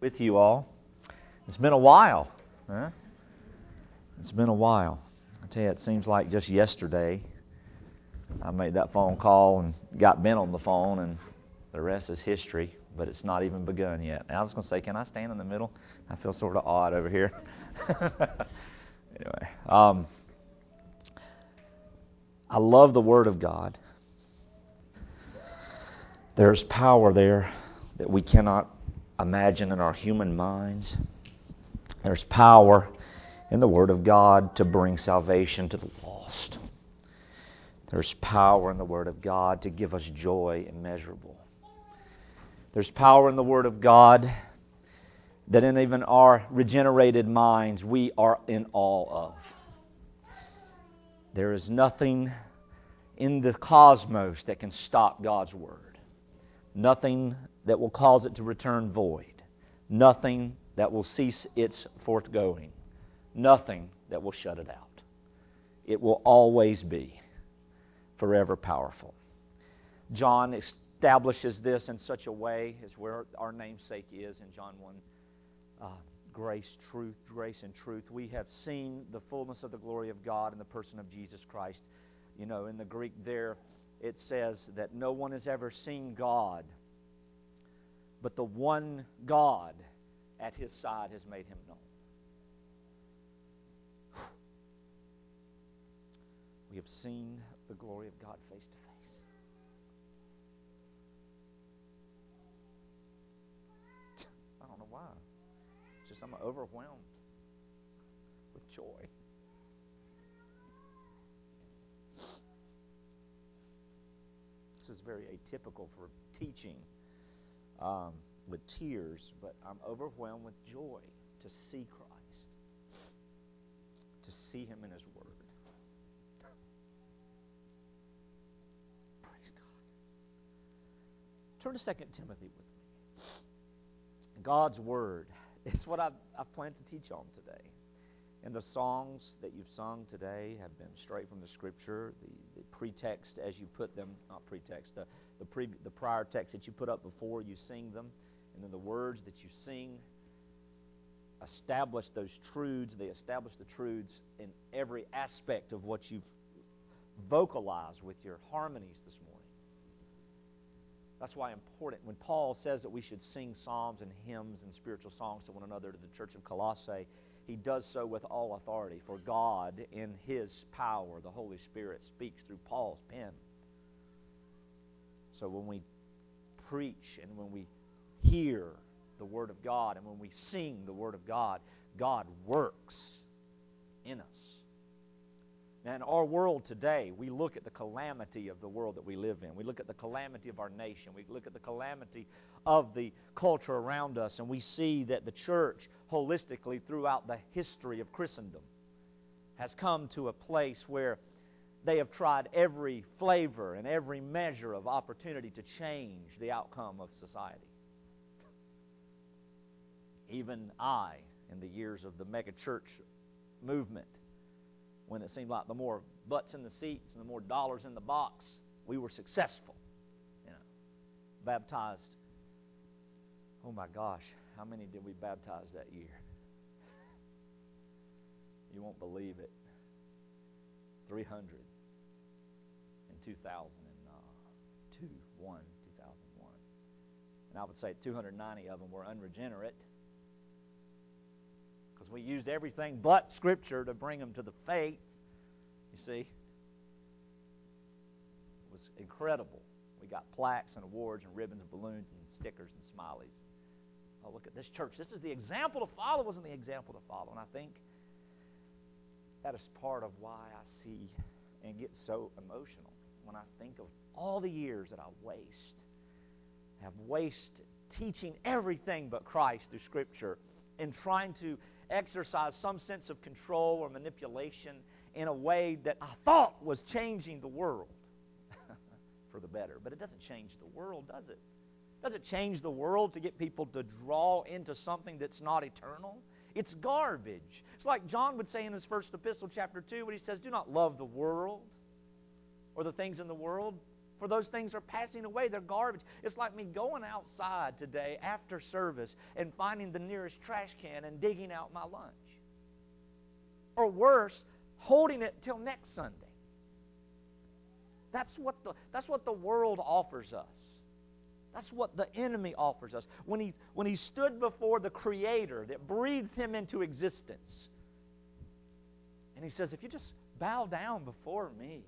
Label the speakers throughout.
Speaker 1: with you all. It's been a while. Huh? It's been a while. I tell you, it seems like just yesterday I made that phone call and got Ben on the phone, and the rest is history, but it's not even begun yet. And I was going to say, can I stand in the middle? I feel sort of odd over here. anyway, um, I love the Word of God. There's power there that we cannot imagine in our human minds. There's power in the Word of God to bring salvation to the lost. There's power in the Word of God to give us joy immeasurable. There's power in the Word of God that in even our regenerated minds we are in awe of. There is nothing in the cosmos that can stop God's Word. Nothing that will cause it to return void. Nothing that will cease its forthgoing. Nothing that will shut it out. It will always be forever powerful. John establishes this in such a way as where our namesake is in John 1 uh, grace, truth, grace and truth. We have seen the fullness of the glory of God in the person of Jesus Christ. You know, in the Greek there, it says that no one has ever seen God, but the one God at his side has made him known. We have seen the glory of God face to face. I don't know why. It's just I'm overwhelmed with joy. This is very atypical for teaching um, with tears, but I'm overwhelmed with joy to see Christ, to see Him in His Word. Praise God. Turn to 2 Timothy with me. God's Word is what I've, I've planned to teach on today. And the songs that you've sung today have been straight from the Scripture. The, the pretext, as you put them, not pretext, the, the, pre, the prior text that you put up before you sing them, and then the words that you sing establish those truths. They establish the truths in every aspect of what you've vocalized with your harmonies this morning. That's why important when Paul says that we should sing psalms and hymns and spiritual songs to one another to the church of Colossae he does so with all authority. For God, in His power, the Holy Spirit speaks through Paul's pen. So when we preach and when we hear the Word of God and when we sing the Word of God, God works in us. Now, in our world today, we look at the calamity of the world that we live in. We look at the calamity of our nation. We look at the calamity of the culture around us, and we see that the church, holistically throughout the history of Christendom, has come to a place where they have tried every flavor and every measure of opportunity to change the outcome of society. Even I, in the years of the megachurch movement, when it seemed like the more butts in the seats and the more dollars in the box, we were successful. You know, baptized. Oh my gosh, how many did we baptize that year? You won't believe it. 300 in 2002, uh, 1, 2001. And I would say 290 of them were unregenerate because we used everything but Scripture to bring them to the faith. You see? It was incredible. We got plaques and awards and ribbons and balloons and stickers and smileys. Oh, look at this church. This is the example to follow. Wasn't the example to follow? And I think that is part of why I see and get so emotional when I think of all the years that I waste, have wasted teaching everything but Christ through Scripture and trying to exercise some sense of control or manipulation in a way that I thought was changing the world for the better. But it doesn't change the world, does it? Does it change the world to get people to draw into something that's not eternal? It's garbage. It's like John would say in his first epistle, chapter 2, when he says, Do not love the world or the things in the world. For those things are passing away. They're garbage. It's like me going outside today after service and finding the nearest trash can and digging out my lunch. Or worse, holding it till next Sunday. That's what the, that's what the world offers us. That's what the enemy offers us. When he, when he stood before the Creator that breathed him into existence, and he says, If you just bow down before me,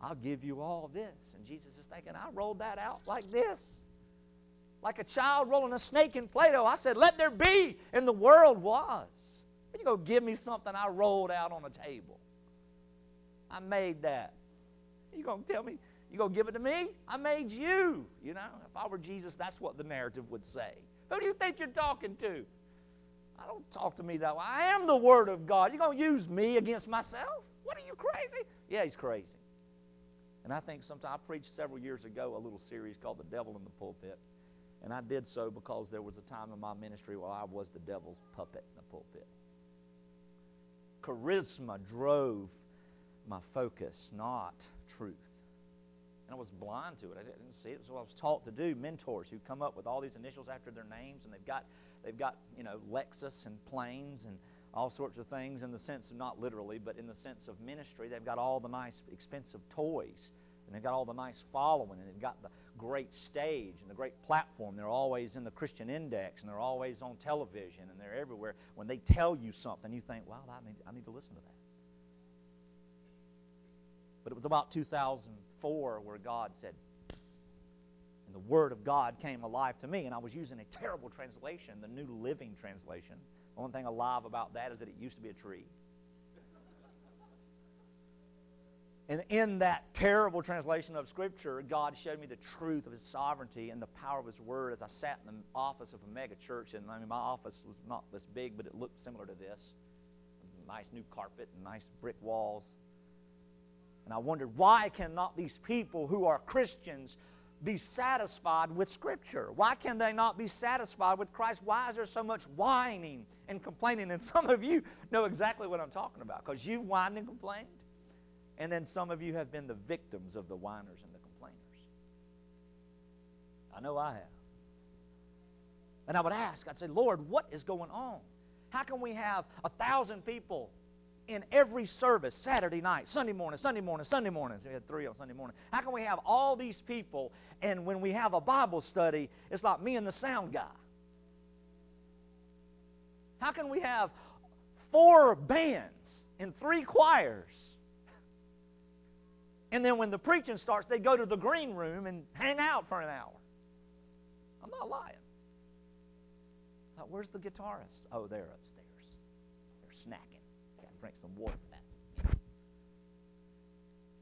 Speaker 1: I'll give you all this. And Jesus is thinking, I rolled that out like this. Like a child rolling a snake in Play Doh. I said, Let there be. And the world was. You go give me something I rolled out on a table. I made that. You gonna tell me you gonna give it to me? I made you. You know, if I were Jesus, that's what the narrative would say. Who do you think you're talking to? I don't talk to me that way. I am the Word of God. You're gonna use me against myself? What are you crazy? Yeah, he's crazy. And I think sometimes I preached several years ago a little series called The Devil in the Pulpit. And I did so because there was a time in my ministry where I was the devil's puppet in the pulpit. Charisma drove my focus, not truth. And I was blind to it. I didn't see it. So I was taught to do. Mentors who come up with all these initials after their names, and they've got they've got you know Lexus and planes and all sorts of things in the sense of not literally, but in the sense of ministry. They've got all the nice, expensive toys, and they've got all the nice following, and they've got the great stage and the great platform. They're always in the Christian Index, and they're always on television, and they're everywhere. When they tell you something, you think, "Wow, I need, I need to listen to that." But it was about 2004 where God said, and the Word of God came alive to me, and I was using a terrible translation, the New Living Translation. The only thing alive about that is that it used to be a tree. And in that terrible translation of Scripture, God showed me the truth of His sovereignty and the power of His Word as I sat in the office of a mega church. And I mean, my office was not this big, but it looked similar to this. Nice new carpet and nice brick walls. And I wondered, why cannot these people who are Christians be satisfied with Scripture? Why can they not be satisfied with Christ? Why is there so much whining and complaining? And some of you know exactly what I'm talking about because you've whined and complained. And then some of you have been the victims of the whiners and the complainers. I know I have. And I would ask, I'd say, Lord, what is going on? How can we have a thousand people in every service Saturday night, Sunday morning, Sunday morning, Sunday morning. We had three on Sunday morning. How can we have all these people and when we have a Bible study, it's like me and the sound guy? How can we have four bands and three choirs? And then when the preaching starts, they go to the green room and hang out for an hour. I'm not lying. Where's the guitarist? Oh, upstairs. They're snacking drink some water.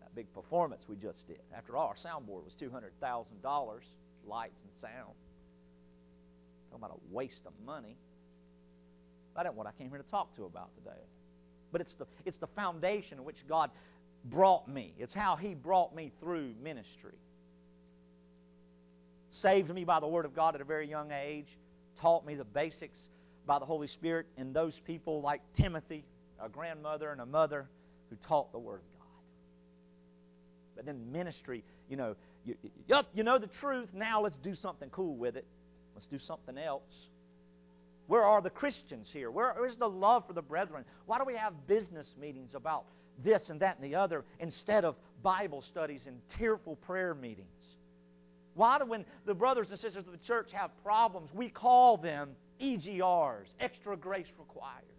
Speaker 1: That big performance we just did. After all, our soundboard was $200,000, lights and sound. Talking about a waste of money. That ain't what I came here to talk to about today. But it's the, it's the foundation in which God brought me. It's how He brought me through ministry. Saved me by the Word of God at a very young age, taught me the basics by the Holy Spirit, and those people like Timothy a grandmother and a mother who taught the Word of God. But then ministry, you know, you, you, you know the truth, now let's do something cool with it. Let's do something else. Where are the Christians here? Where is the love for the brethren? Why do we have business meetings about this and that and the other instead of Bible studies and tearful prayer meetings? Why do, when the brothers and sisters of the church have problems, we call them EGRs, extra grace required?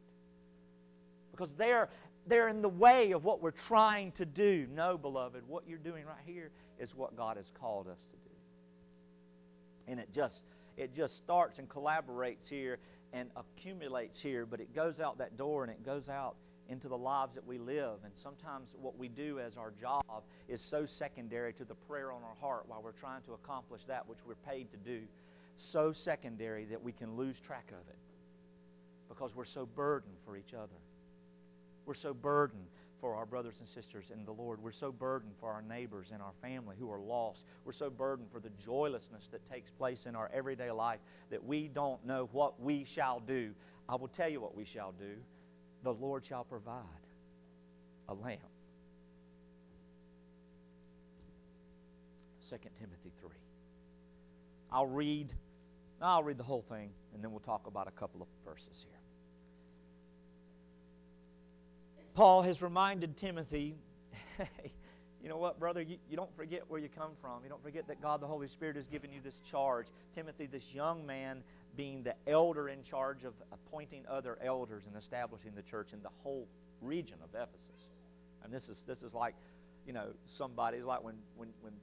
Speaker 1: Because they're, they're in the way of what we're trying to do. No, beloved, what you're doing right here is what God has called us to do. And it just, it just starts and collaborates here and accumulates here, but it goes out that door and it goes out into the lives that we live. And sometimes what we do as our job is so secondary to the prayer on our heart while we're trying to accomplish that which we're paid to do. So secondary that we can lose track of it because we're so burdened for each other. We're so burdened for our brothers and sisters in the Lord. We're so burdened for our neighbors and our family who are lost. We're so burdened for the joylessness that takes place in our everyday life that we don't know what we shall do. I will tell you what we shall do. The Lord shall provide a lamp. 2 Timothy 3. I'll read I'll read the whole thing and then we'll talk about a couple of verses here. Paul has reminded Timothy, hey, you know what, brother? You, you don't forget where you come from. You don't forget that God the Holy Spirit has given you this charge. Timothy, this young man, being the elder in charge of appointing other elders and establishing the church in the whole region of Ephesus. And this is this is like, you know, somebody, somebody's like when when when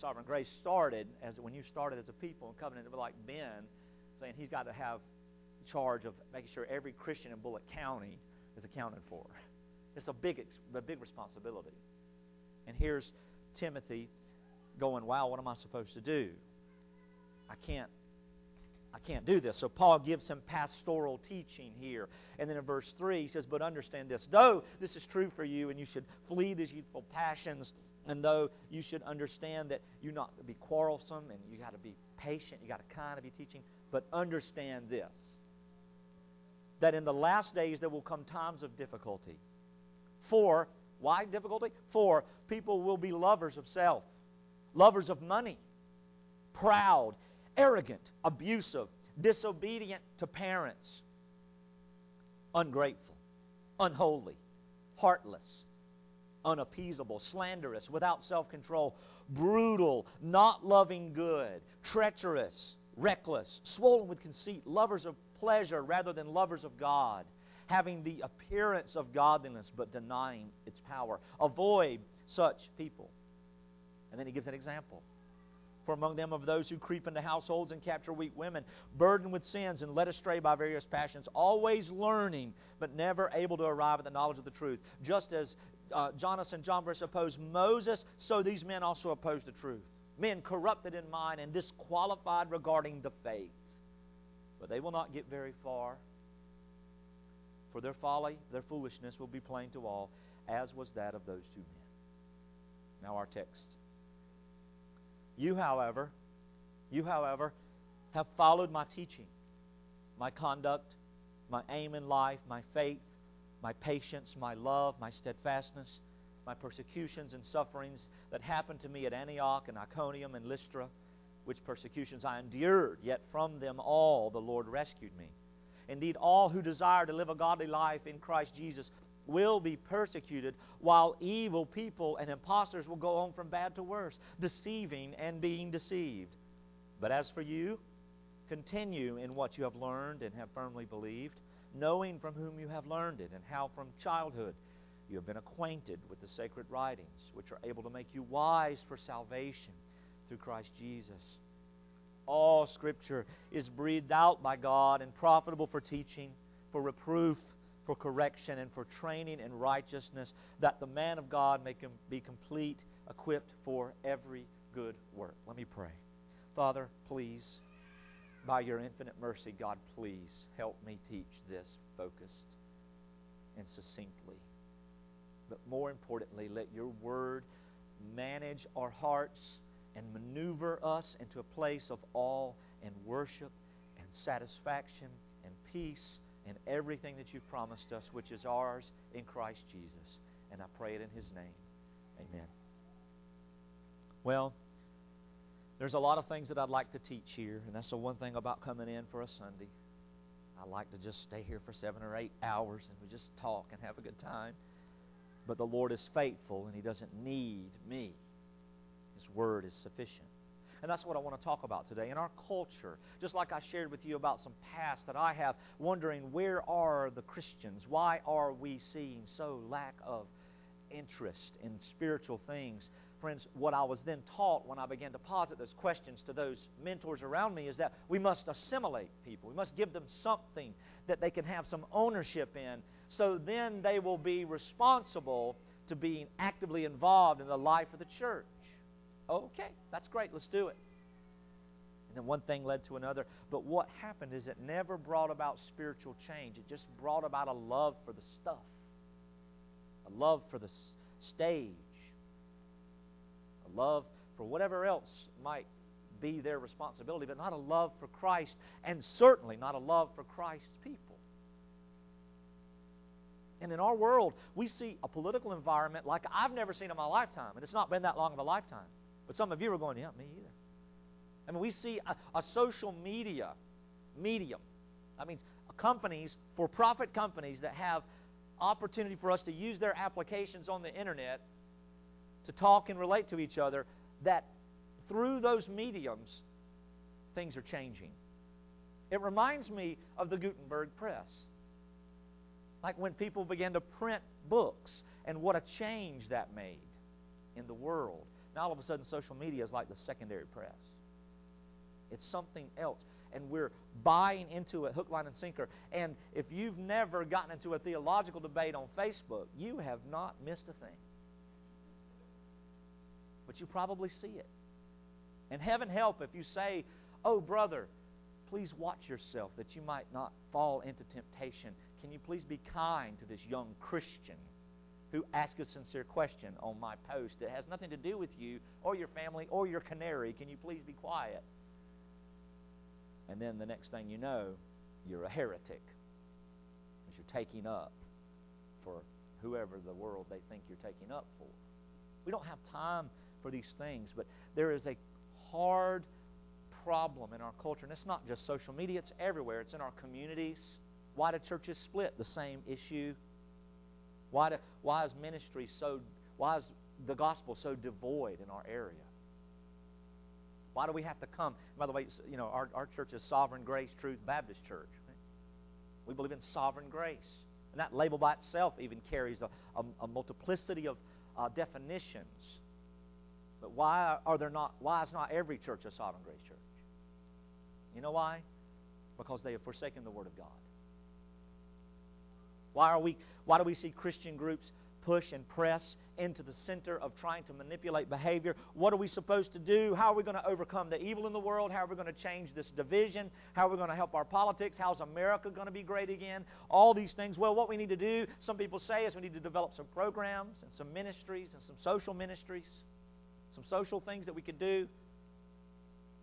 Speaker 1: Sovereign Grace started as when you started as a people in covenant, it was like Ben saying he's got to have charge of making sure every Christian in Bulloch County is accounted for. It's a big a big responsibility. And here's Timothy going, "Wow, what am I supposed to do? I can't I can't do this. So Paul gives him pastoral teaching here. And then in verse 3, he says, But understand this. Though this is true for you, and you should flee these youthful passions, and though you should understand that you not be quarrelsome and you got to be patient, you got to kind of be teaching, but understand this that in the last days there will come times of difficulty. For, why difficulty? For people will be lovers of self, lovers of money, proud, arrogant, abusive, disobedient to parents, ungrateful, unholy, heartless, unappeasable, slanderous, without self control, brutal, not loving good, treacherous, reckless, swollen with conceit, lovers of pleasure rather than lovers of God, having the appearance of godliness but denying its power. Avoid such people. And then he gives an example. For among them of those who creep into households and capture weak women, burdened with sins and led astray by various passions, always learning, but never able to arrive at the knowledge of the truth. Just as uh, Jannes and Jambres opposed Moses, so these men also oppose the truth. Men corrupted in mind and disqualified regarding the faith. But they will not get very far. For their folly, their foolishness will be plain to all, as was that of those two men. Now, our text. You, however, you, however, have followed my teaching, my conduct, my aim in life, my faith, my patience, my love, my steadfastness, my persecutions and sufferings that happened to me at Antioch and Iconium and Lystra, which persecutions I endured, yet from them all the Lord rescued me. Indeed, all who desire to live a godly life in Christ Jesus will be persecuted, while evil people and impostors will go on from bad to worse, deceiving and being deceived. But as for you, continue in what you have learned and have firmly believed knowing from whom you have learned it, and how from childhood you have been acquainted with the sacred writings, which are able to make you wise for salvation through Christ Jesus. All Scripture is breathed out by God and profitable for teaching, for reproof, for correction, and for training in righteousness, that the man of God may be complete, equipped for every good work. Let me pray. Father, please by your infinite mercy, God, please help me teach this focused and succinctly. But more importantly, let your word manage our hearts and maneuver us into a place of awe and worship and satisfaction and peace and everything that you've promised us, which is ours in Christ Jesus. And I pray it in his name. Amen. Well, there's a lot of things that I'd like to teach here, and that's the one thing about coming in for a Sunday. I like to just stay here for seven or eight hours and we just talk and have a good time. But the Lord is faithful and He doesn't need me. Word is sufficient. And that's what I want to talk about today. In our culture, just like I shared with you about some past that I have, wondering where are the Christians? Why are we seeing so lack of interest in spiritual things? friends, what I was then taught when I began to posit those questions to those mentors around me is that we must assimilate people. We must give them something that they can have some ownership in. So then they will be responsible to being actively involved in the life of the church. Okay, that's great. Let's do it. And then one thing led to another. But what happened is it never brought about spiritual change. It just brought about a love for the stuff, a love for the stage a love for whatever else might be their responsibility, but not a love for Christ, and certainly not a love for Christ's people. And in our world, we see a political environment like I've never seen in my lifetime, and it's not been that long of a lifetime. But some of you are going, yeah, me either. I mean, we see a, a social media medium. That means companies, for profit companies, that have opportunity for us to use their applications on the internet to talk and relate to each other, that through those mediums, things are changing. It reminds me of the Gutenberg press. Like when people began to print books and what a change that made in the world. Now all of a sudden social media is like the secondary press. It's something else. And we're buying into it hook, line, and sinker. And if you've never gotten into a theological debate on Facebook, you have not missed a thing. But you probably see it. And heaven help if you say, Oh, brother, please watch yourself that you might not fall into temptation. Can you please be kind to this young Christian who asked a sincere question on my post that has nothing to do with you or your family or your canary? Can you please be quiet? And then the next thing you know, you're a heretic because you're taking up for whoever the world they think you're taking up for. We don't have time for these things, but there is a hard problem in our culture. And it's not just social media, it's everywhere. It's in our communities. Why do churches split? The same issue. Why, do, why is ministry so, why is the gospel so devoid in our area? Why do we have to come? By the way, you know, our, our church is Sovereign Grace Truth Baptist Church. We believe in sovereign grace. And that label by itself even carries a, a, a multiplicity of uh, definitions. But why are there not why is not every church a sovereign grace church? You know why? Because they have forsaken the Word of God. Why are we why do we see Christian groups push and press into the center of trying to manipulate behavior? What are we supposed to do? How are we going to overcome the evil in the world? How are we going to change this division? How are we going to help our politics? How's America going to be great again? All these things. Well, what we need to do, some people say, is we need to develop some programs and some ministries and some social ministries, some social things that we could do.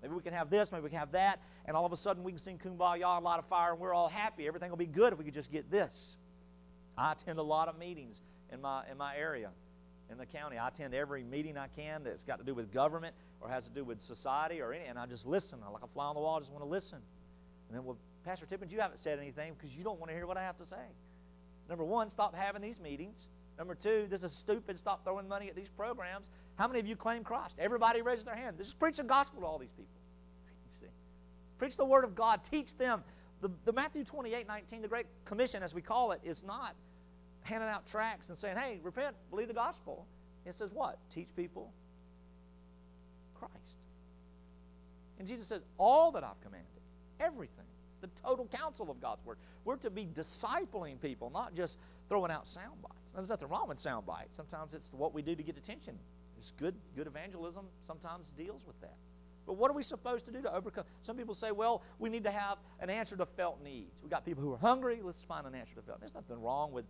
Speaker 1: Maybe we can have this, maybe we can have that, and all of a sudden we can sing Kumbaya, a lot of fire, and we're all happy. Everything will be good if we could just get this. I attend a lot of meetings in my in my area, in the county. I attend every meeting I can that's got to do with government or has to do with society or any, and I just listen. I like a fly on the wall. I just want to listen. And then, well, Pastor Tippins, you haven't said anything because you don't want to hear what I have to say. Number one, stop having these meetings. Number two, this is stupid. Stop throwing money at these programs. How many of you claim Christ? Everybody raises their hand. Just preach the gospel to all these people. Preach the Word of God. Teach them. The, the Matthew 28, 19, the Great Commission, as we call it, is not handing out tracts and saying, hey, repent, believe the gospel. It says what? Teach people Christ. And Jesus says, all that I've commanded, everything, the total counsel of God's Word. We're to be discipling people, not just throwing out sound bites. Now, there's nothing wrong with sound bites. Sometimes it's what we do to get attention. It's good, good evangelism sometimes deals with that. But what are we supposed to do to overcome? Some people say, well, we need to have an answer to felt needs. We've got people who are hungry. Let's find an answer to felt. There's nothing wrong with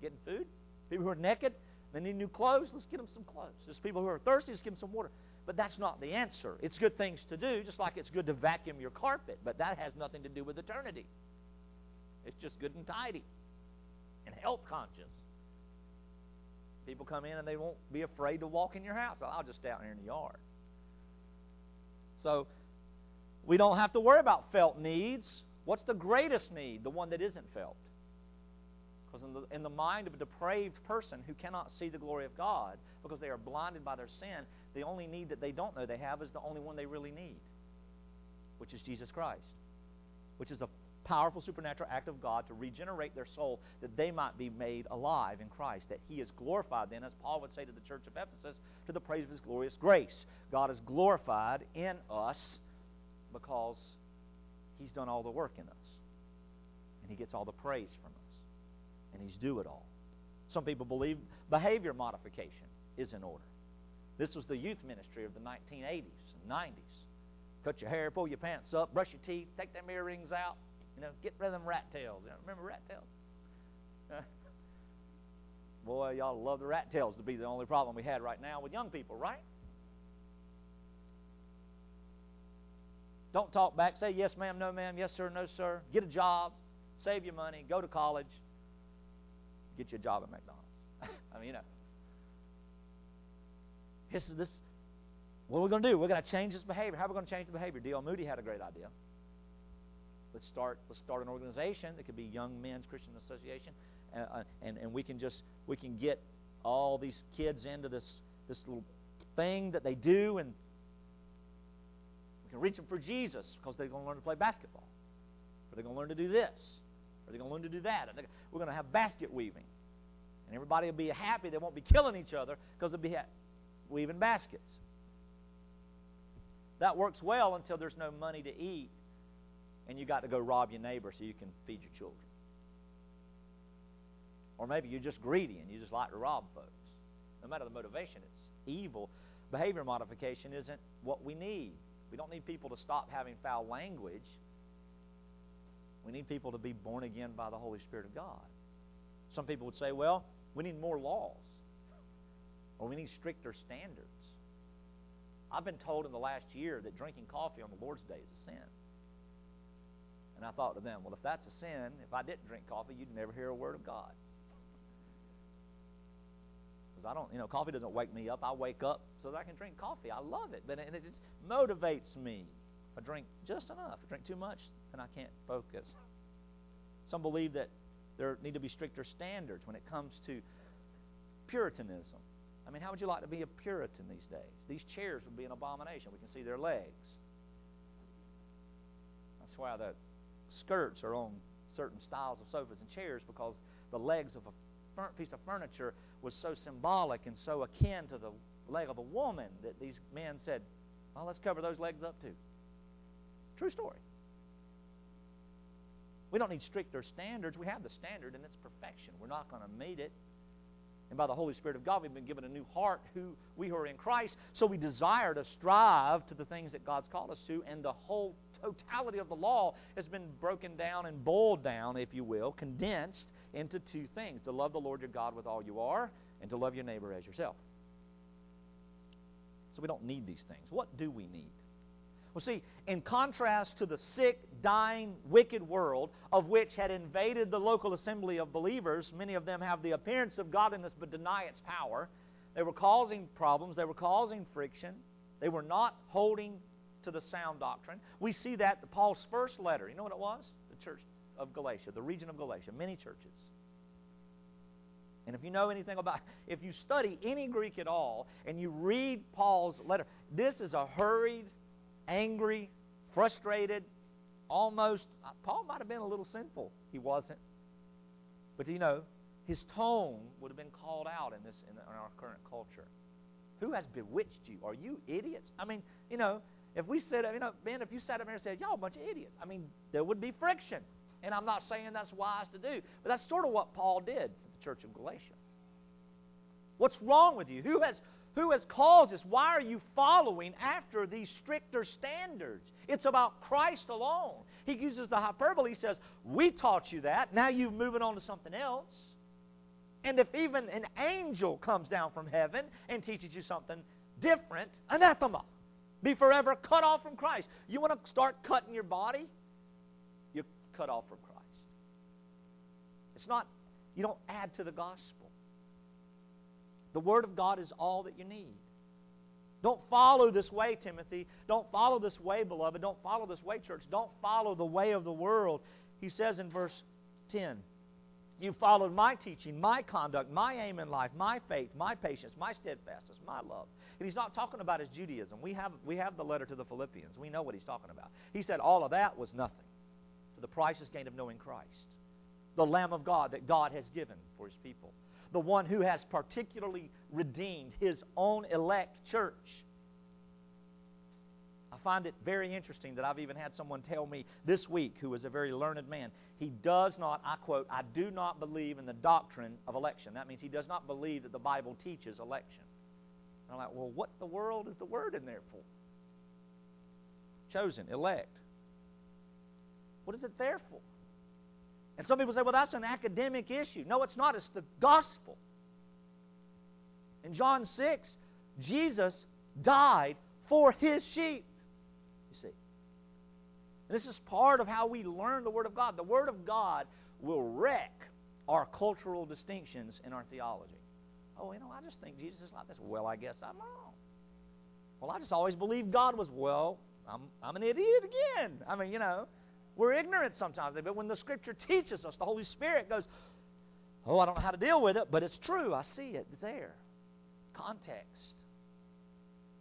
Speaker 1: getting food. People who are naked, they need new clothes. Let's get them some clothes. There's people who are thirsty. Let's give them some water. But that's not the answer. It's good things to do, just like it's good to vacuum your carpet. But that has nothing to do with eternity. It's just good and tidy and health conscious. People come in and they won't be afraid to walk in your house. I'll just stay out here in the yard. So we don't have to worry about felt needs. What's the greatest need? The one that isn't felt. Because in the, in the mind of a depraved person who cannot see the glory of God because they are blinded by their sin, the only need that they don't know they have is the only one they really need, which is Jesus Christ, which is a powerful supernatural act of God to regenerate their soul that they might be made alive in Christ, that He is glorified then, as Paul would say to the church of Ephesus, to the praise of His glorious grace. God is glorified in us because He's done all the work in us. And He gets all the praise from us and he's due it all. Some people believe behavior modification is in order. This was the youth ministry of the 1980s and 90s. Cut your hair, pull your pants up, brush your teeth, take them earrings out, you know, get rid of them rat tails. You know, remember rat tails? Boy, y'all love the rat tails to be the only problem we had right now with young people, right? Don't talk back. Say yes, ma'am, no, ma'am, yes, sir, no, sir. Get a job, save your money, go to college, get you a job at McDonald's. I mean, you know. This, is this, What are we going to do? We're going to change this behavior. How are we going to change the behavior? D.L. Moody had a great idea. Let's start. Let's start an organization. It could be Young Men's Christian Association, uh, uh, and and we can just we can get all these kids into this this little thing that they do, and we can reach them for Jesus because they're going to learn to play basketball, or they're going to learn to do this, or they're going to learn to do that. We're going to have basket weaving, and everybody will be happy. They won't be killing each other because they'll be weaving baskets. That works well until there's no money to eat and you got to go rob your neighbor so you can feed your children. Or maybe you're just greedy and you just like to rob folks. No matter the motivation, it's evil. Behavior modification isn't what we need. We don't need people to stop having foul language. We need people to be born again by the Holy Spirit of God. Some people would say, well, we need more laws, or we need stricter standards. I've been told in the last year that drinking coffee on the Lord's Day is a sin. And I thought to them, well, if that's a sin, if I didn't drink coffee, you'd never hear a word of God. Because I don't, you know, coffee doesn't wake me up. I wake up so that I can drink coffee. I love it, but it, it just motivates me. I drink just enough, I drink too much, then I can't focus. Some believe that there need to be stricter standards when it comes to Puritanism. I mean, how would you like to be a Puritan these days? These chairs would be an abomination. We can see their legs. That's why the skirts are on certain styles of sofas and chairs because the legs of a piece of furniture was so symbolic and so akin to the leg of a woman that these men said, well, let's cover those legs up too. True story. We don't need stricter standards. We have the standard, and it's perfection. We're not going to meet it. And by the Holy Spirit of God, we've been given a new heart, who we who are in Christ. So we desire to strive to the things that God's called us to, and the whole totality of the law has been broken down and boiled down, if you will, condensed into two things to love the Lord your God with all you are, and to love your neighbor as yourself. So we don't need these things. What do we need? Well, see, in contrast to the sick, dying, wicked world of which had invaded the local assembly of believers, many of them have the appearance of godliness but deny its power. They were causing problems, they were causing friction, they were not holding to the sound doctrine. We see that Paul's first letter. You know what it was? The church of Galatia, the region of Galatia, many churches. And if you know anything about, if you study any Greek at all and you read Paul's letter, this is a hurried, angry, frustrated, almost, uh, Paul might have been a little sinful. He wasn't. But you know, his tone would have been called out in this in our current culture. Who has bewitched you? Are you idiots? I mean, you know, if we said, you know, Ben, if you sat up here and said, y'all a bunch of idiots, I mean, there would be friction. And I'm not saying that's wise to do, but that's sort of what Paul did to the church of Galatia. What's wrong with you? Who has who has caused this? Why are you following after these stricter standards? It's about Christ alone. He uses the hyperbole. He says, We taught you that. Now you're moving on to something else. And if even an angel comes down from heaven and teaches you something different, anathema. Be forever cut off from Christ. You want to start cutting your body? You're cut off from Christ. It's not, you don't add to the gospel. The Word of God is all that you need. Don't follow this way, Timothy. Don't follow this way, beloved. Don't follow this way, church. Don't follow the way of the world. He says in verse 10 You followed my teaching, my conduct, my aim in life, my faith, my patience, my steadfastness, my love. And he's not talking about his Judaism. We have, we have the letter to the Philippians. We know what he's talking about. He said all of that was nothing to the priceless gain of knowing Christ, the Lamb of God that God has given for his people the one who has particularly redeemed his own elect church. I find it very interesting that I've even had someone tell me this week, who is a very learned man, he does not, I quote, I do not believe in the doctrine of election. That means he does not believe that the Bible teaches election. I'm like, well, what the world is the word in there for? Chosen, elect. What is it there for? And some people say, well, that's an academic issue. No, it's not. It's the gospel. In John 6, Jesus died for his sheep. You see. And this is part of how we learn the Word of God. The Word of God will wreck our cultural distinctions in our theology. Oh, you know, I just think Jesus is like this. Well, I guess I'm wrong. Well, I just always believed God was, well, I'm, I'm an idiot again. I mean, you know, we're ignorant sometimes. But when the Scripture teaches us, the Holy Spirit goes, oh, I don't know how to deal with it, but it's true. I see it there. Context.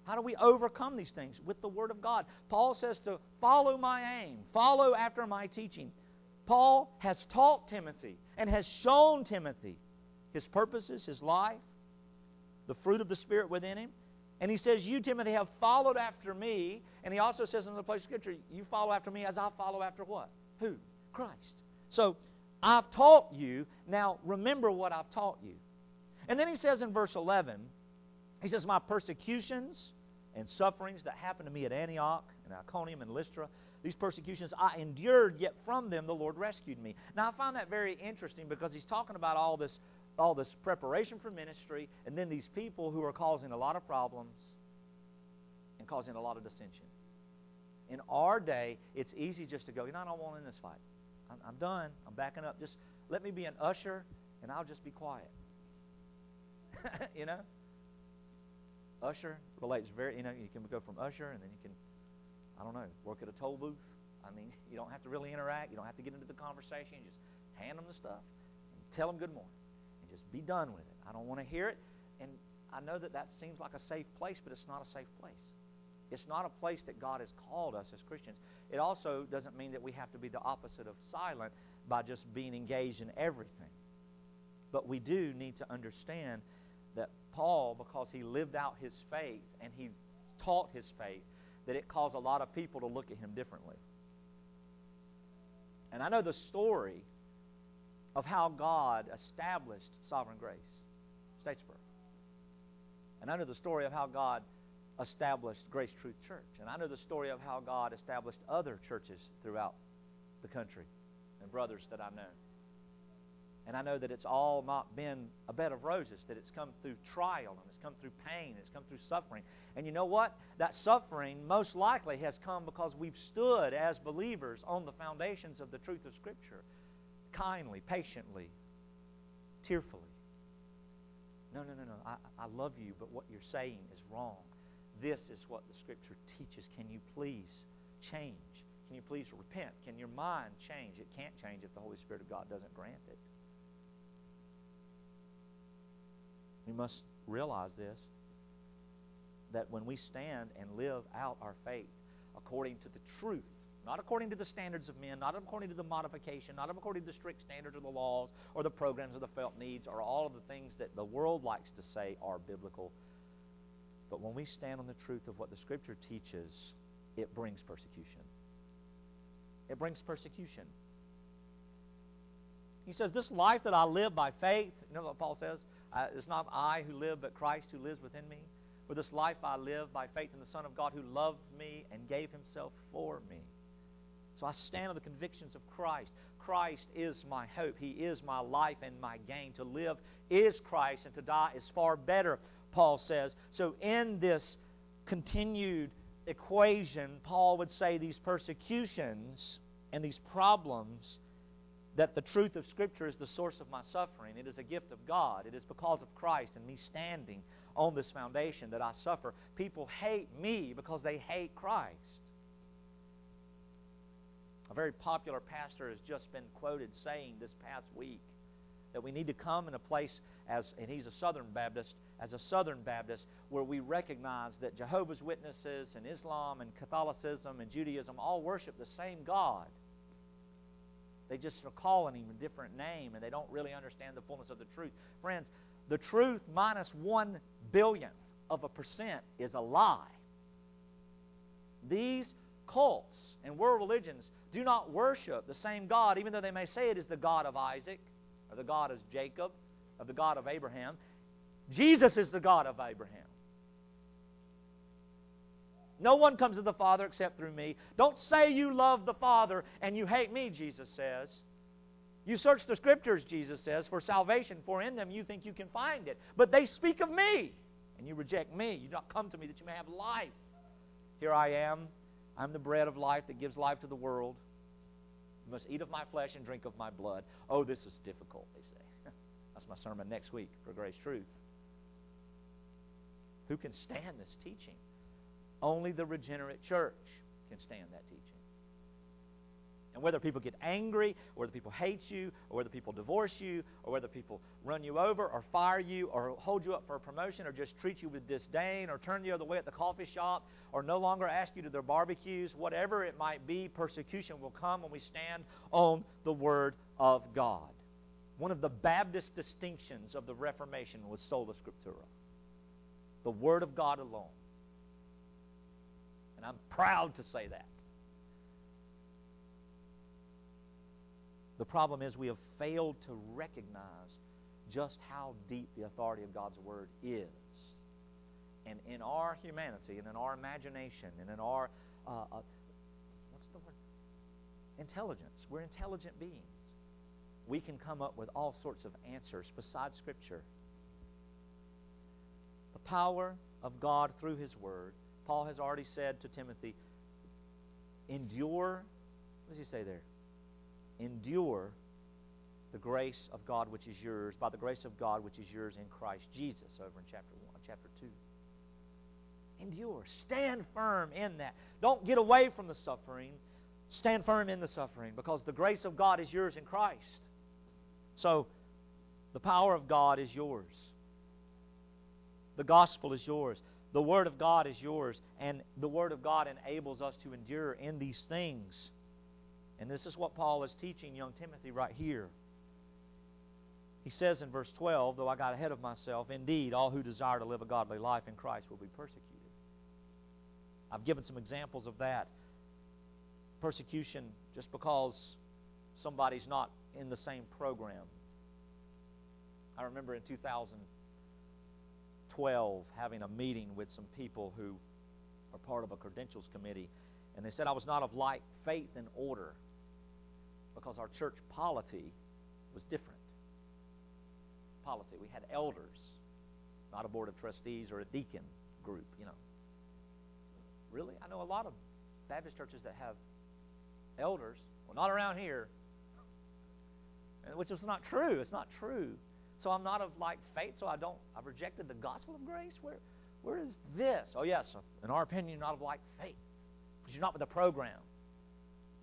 Speaker 1: How do we overcome these things? With the Word of God. Paul says to follow my aim, follow after my teaching. Paul has taught Timothy and has shown Timothy his purposes, his life, the fruit of the Spirit within him. And he says, You, Timothy, have followed after me. And he also says in the place of Scripture, You follow after me as I follow after what? Who? Christ. So I've taught you. Now remember what I've taught you. And then he says in verse 11, He says, My persecutions and sufferings that happened to me at Antioch and Iconium and Lystra, these persecutions I endured, yet from them the Lord rescued me. Now I find that very interesting because he's talking about all this all this preparation for ministry and then these people who are causing a lot of problems and causing a lot of dissension. In our day, it's easy just to go, you know, I don't want in this fight. I'm, I'm done. I'm backing up. Just let me be an usher and I'll just be quiet. you know? Usher relates very, you know, you can go from usher and then you can, I don't know, work at a toll booth. I mean, you don't have to really interact. You don't have to get into the conversation. You just hand them the stuff and tell them good morning just be done with it. I don't want to hear it. And I know that that seems like a safe place, but it's not a safe place. It's not a place that God has called us as Christians. It also doesn't mean that we have to be the opposite of silent by just being engaged in everything. But we do need to understand that Paul, because he lived out his faith and he taught his faith, that it caused a lot of people to look at him differently. And I know the story of how God established Sovereign Grace, Statesboro. And I know the story of how God established Grace Truth Church. And I know the story of how God established other churches throughout the country and brothers that I know. And I know that it's all not been a bed of roses, that it's come through trial and it's come through pain, it's come through suffering. And you know what? That suffering most likely has come because we've stood as believers on the foundations of the truth of Scripture kindly, patiently, tearfully. No, no, no, no. I, I love you, but what you're saying is wrong. This is what the Scripture teaches. Can you please change? Can you please repent? Can your mind change? It can't change if the Holy Spirit of God doesn't grant it. We must realize this that when we stand and live out our faith according to the truth, not according to the standards of men, not according to the modification, not according to the strict standards of the laws or the programs or the felt needs or all of the things that the world likes to say are biblical. But when we stand on the truth of what the Scripture teaches, it brings persecution. It brings persecution. He says, This life that I live by faith, you know what Paul says? It's not I who live, but Christ who lives within me. For this life I live by faith in the Son of God who loved me and gave himself for me. So I stand on the convictions of Christ. Christ is my hope. He is my life and my gain. To live is Christ, and to die is far better, Paul says. So in this continued equation, Paul would say these persecutions and these problems that the truth of Scripture is the source of my suffering. It is a gift of God. It is because of Christ and me standing on this foundation that I suffer. People hate me because they hate Christ. A very popular pastor has just been quoted saying this past week that we need to come in a place as and he's a southern baptist as a southern baptist where we recognize that jehovah's witnesses and islam and catholicism and judaism all worship the same god they just are calling him a different name and they don't really understand the fullness of the truth. Friends, the truth minus one billionth of a percent is a lie. These cults and world religions do not worship the same God, even though they may say it is the God of Isaac, or the God of Jacob, or the God of Abraham. Jesus is the God of Abraham. No one comes to the Father except through me. Don't say you love the Father and you hate me, Jesus says. You search the Scriptures, Jesus says, for salvation, for in them you think you can find it. But they speak of me, and you reject me. You do not come to me that you may have life. Here I am. I'm the bread of life that gives life to the world. You must eat of my flesh and drink of my blood. Oh, this is difficult, they say. That's my sermon next week for Grace Truth. Who can stand this teaching? Only the regenerate church can stand that teaching. And whether people get angry, or whether people hate you, or whether people divorce you, or whether people run you over, or fire you, or hold you up for a promotion, or just treat you with disdain, or turn the other way at the coffee shop, or no longer ask you to their barbecues, whatever it might be, persecution will come when we stand on the Word of God. One of the Baptist distinctions of the Reformation was sola scriptura, the Word of God alone. And I'm proud to say that. The problem is we have failed to recognize just how deep the authority of God's Word is. And in our humanity, and in our imagination, and in our, uh, uh, what's the word? Intelligence. We're intelligent beings. We can come up with all sorts of answers besides Scripture. The power of God through His Word. Paul has already said to Timothy, endure, what does he say there? Endure the grace of God which is yours, by the grace of God which is yours in Christ Jesus, over in chapter 1, chapter 2. Endure. Stand firm in that. Don't get away from the suffering. Stand firm in the suffering because the grace of God is yours in Christ. So, the power of God is yours. The gospel is yours. The Word of God is yours. And the Word of God enables us to endure in these things. And this is what Paul is teaching young Timothy right here. He says in verse 12, though I got ahead of myself, indeed, all who desire to live a godly life in Christ will be persecuted. I've given some examples of that. Persecution just because somebody's not in the same program. I remember in 2012 having a meeting with some people who are part of a credentials committee, and they said I was not of like faith and order because our church polity was different. Polity. We had elders, not a board of trustees or a deacon group, you know. Really? I know a lot of Baptist churches that have elders. Well, not around here. Which is not true. It's not true. So I'm not of like faith, so I don't I've rejected the gospel of grace. Where where is this? Oh yes, in our opinion, not of like faith. Because you're not with the program.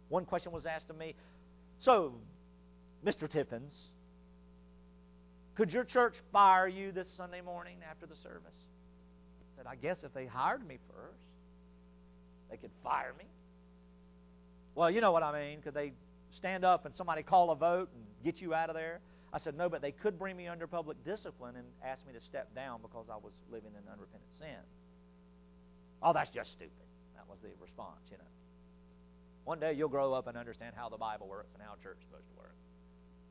Speaker 1: One question was asked of me, so, Mr. Tiffins, could your church fire you this Sunday morning after the service? I said, I guess if they hired me first, they could fire me. Well, you know what I mean. Could they stand up and somebody call a vote and get you out of there? I said, no, but they could bring me under public discipline and ask me to step down because I was living in unrepentant sin. Oh, that's just stupid. That was the response, you know. One day you'll grow up and understand how the Bible works and how church is supposed to work.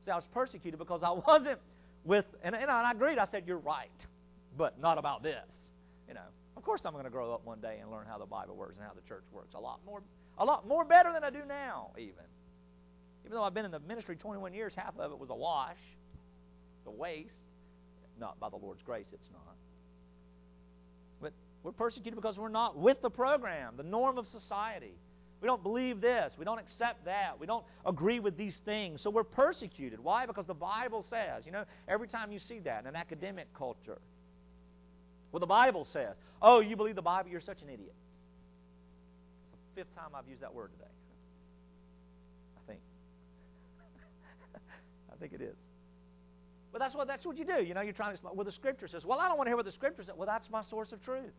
Speaker 1: See, I was persecuted because I wasn't with, and, and I agreed. I said, You're right, but not about this. You know, of course I'm going to grow up one day and learn how the Bible works and how the church works a lot more, a lot more better than I do now, even. Even though I've been in the ministry 21 years, half of it was a wash, a waste. Not by the Lord's grace, it's not. But we're persecuted because we're not with the program, the norm of society. We don't believe this. We don't accept that. We don't agree with these things. So we're persecuted. Why? Because the Bible says, you know, every time you see that in an academic culture, well, the Bible says, oh, you believe the Bible, you're such an idiot. It's the fifth time I've used that word today. I think. I think it is. But that's what that's what you do. You know, you're trying to explain. well the scripture says, Well, I don't want to hear what the scripture says. Well, that's my source of truth.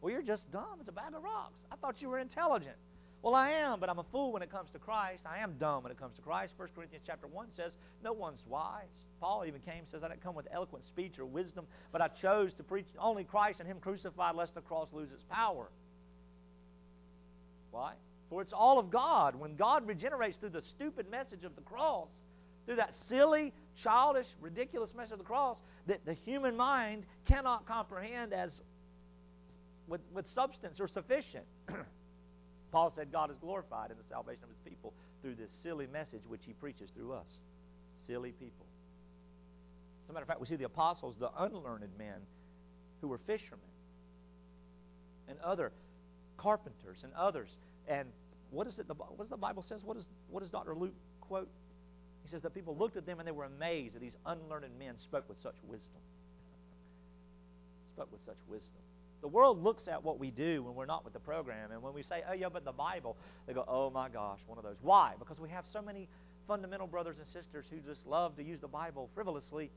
Speaker 1: Well, you're just dumb as a bag of rocks. I thought you were intelligent. Well, I am, but I'm a fool when it comes to Christ. I am dumb when it comes to Christ. 1 Corinthians chapter 1 says, no one's wise. Paul even came says, I didn't come with eloquent speech or wisdom, but I chose to preach only Christ and Him crucified, lest the cross lose its power. Why? For it's all of God. When God regenerates through the stupid message of the cross, through that silly, childish, ridiculous message of the cross that the human mind cannot comprehend as with, with substance or sufficient. Paul said God is glorified in the salvation of his people through this silly message which he preaches through us. Silly people. As a matter of fact, we see the apostles, the unlearned men who were fishermen and other carpenters and others. And what is it? The, what does the Bible says? What, is, what does Dr. Luke quote? He says that people looked at them and they were amazed that these unlearned men spoke with such wisdom. spoke with such wisdom. The world looks at what we do when we're not with the program, and when we say, oh, yeah, but the Bible, they go, oh my gosh, one of those. Why? Because we have so many fundamental brothers and sisters who just love to use the Bible frivolously.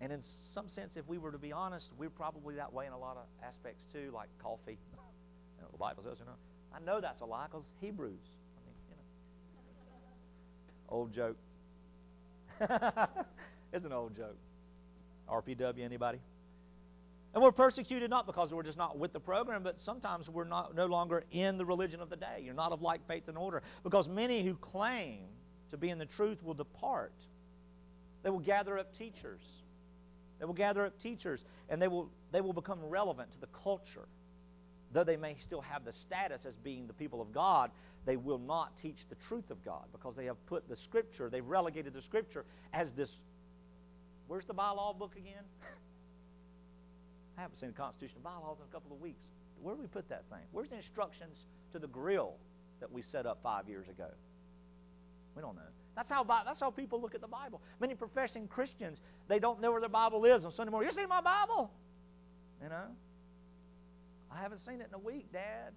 Speaker 1: And in some sense, if we were to be honest, we're probably that way in a lot of aspects too, like coffee. you know, the Bible says, you know. I know that's a lie because Hebrews. I mean, you know. Old joke. it's an old joke. RPW, anybody? And we're persecuted not because we're just not with the program, but sometimes we're not no longer in the religion of the day. You're not of like faith and order. Because many who claim to be in the truth will depart. They will gather up teachers. They will gather up teachers and they will they will become relevant to the culture. Though they may still have the status as being the people of God, they will not teach the truth of God because they have put the scripture, they've relegated the scripture as this where's the bylaw book again? I haven't seen the Constitution of bylaws in a couple of weeks. Where do we put that thing? Where's the instructions to the grill that we set up five years ago? We don't know. That's how that's how people look at the Bible. Many professing Christians they don't know where their Bible is on Sunday morning. You see my Bible? You know, I haven't seen it in a week, Dad.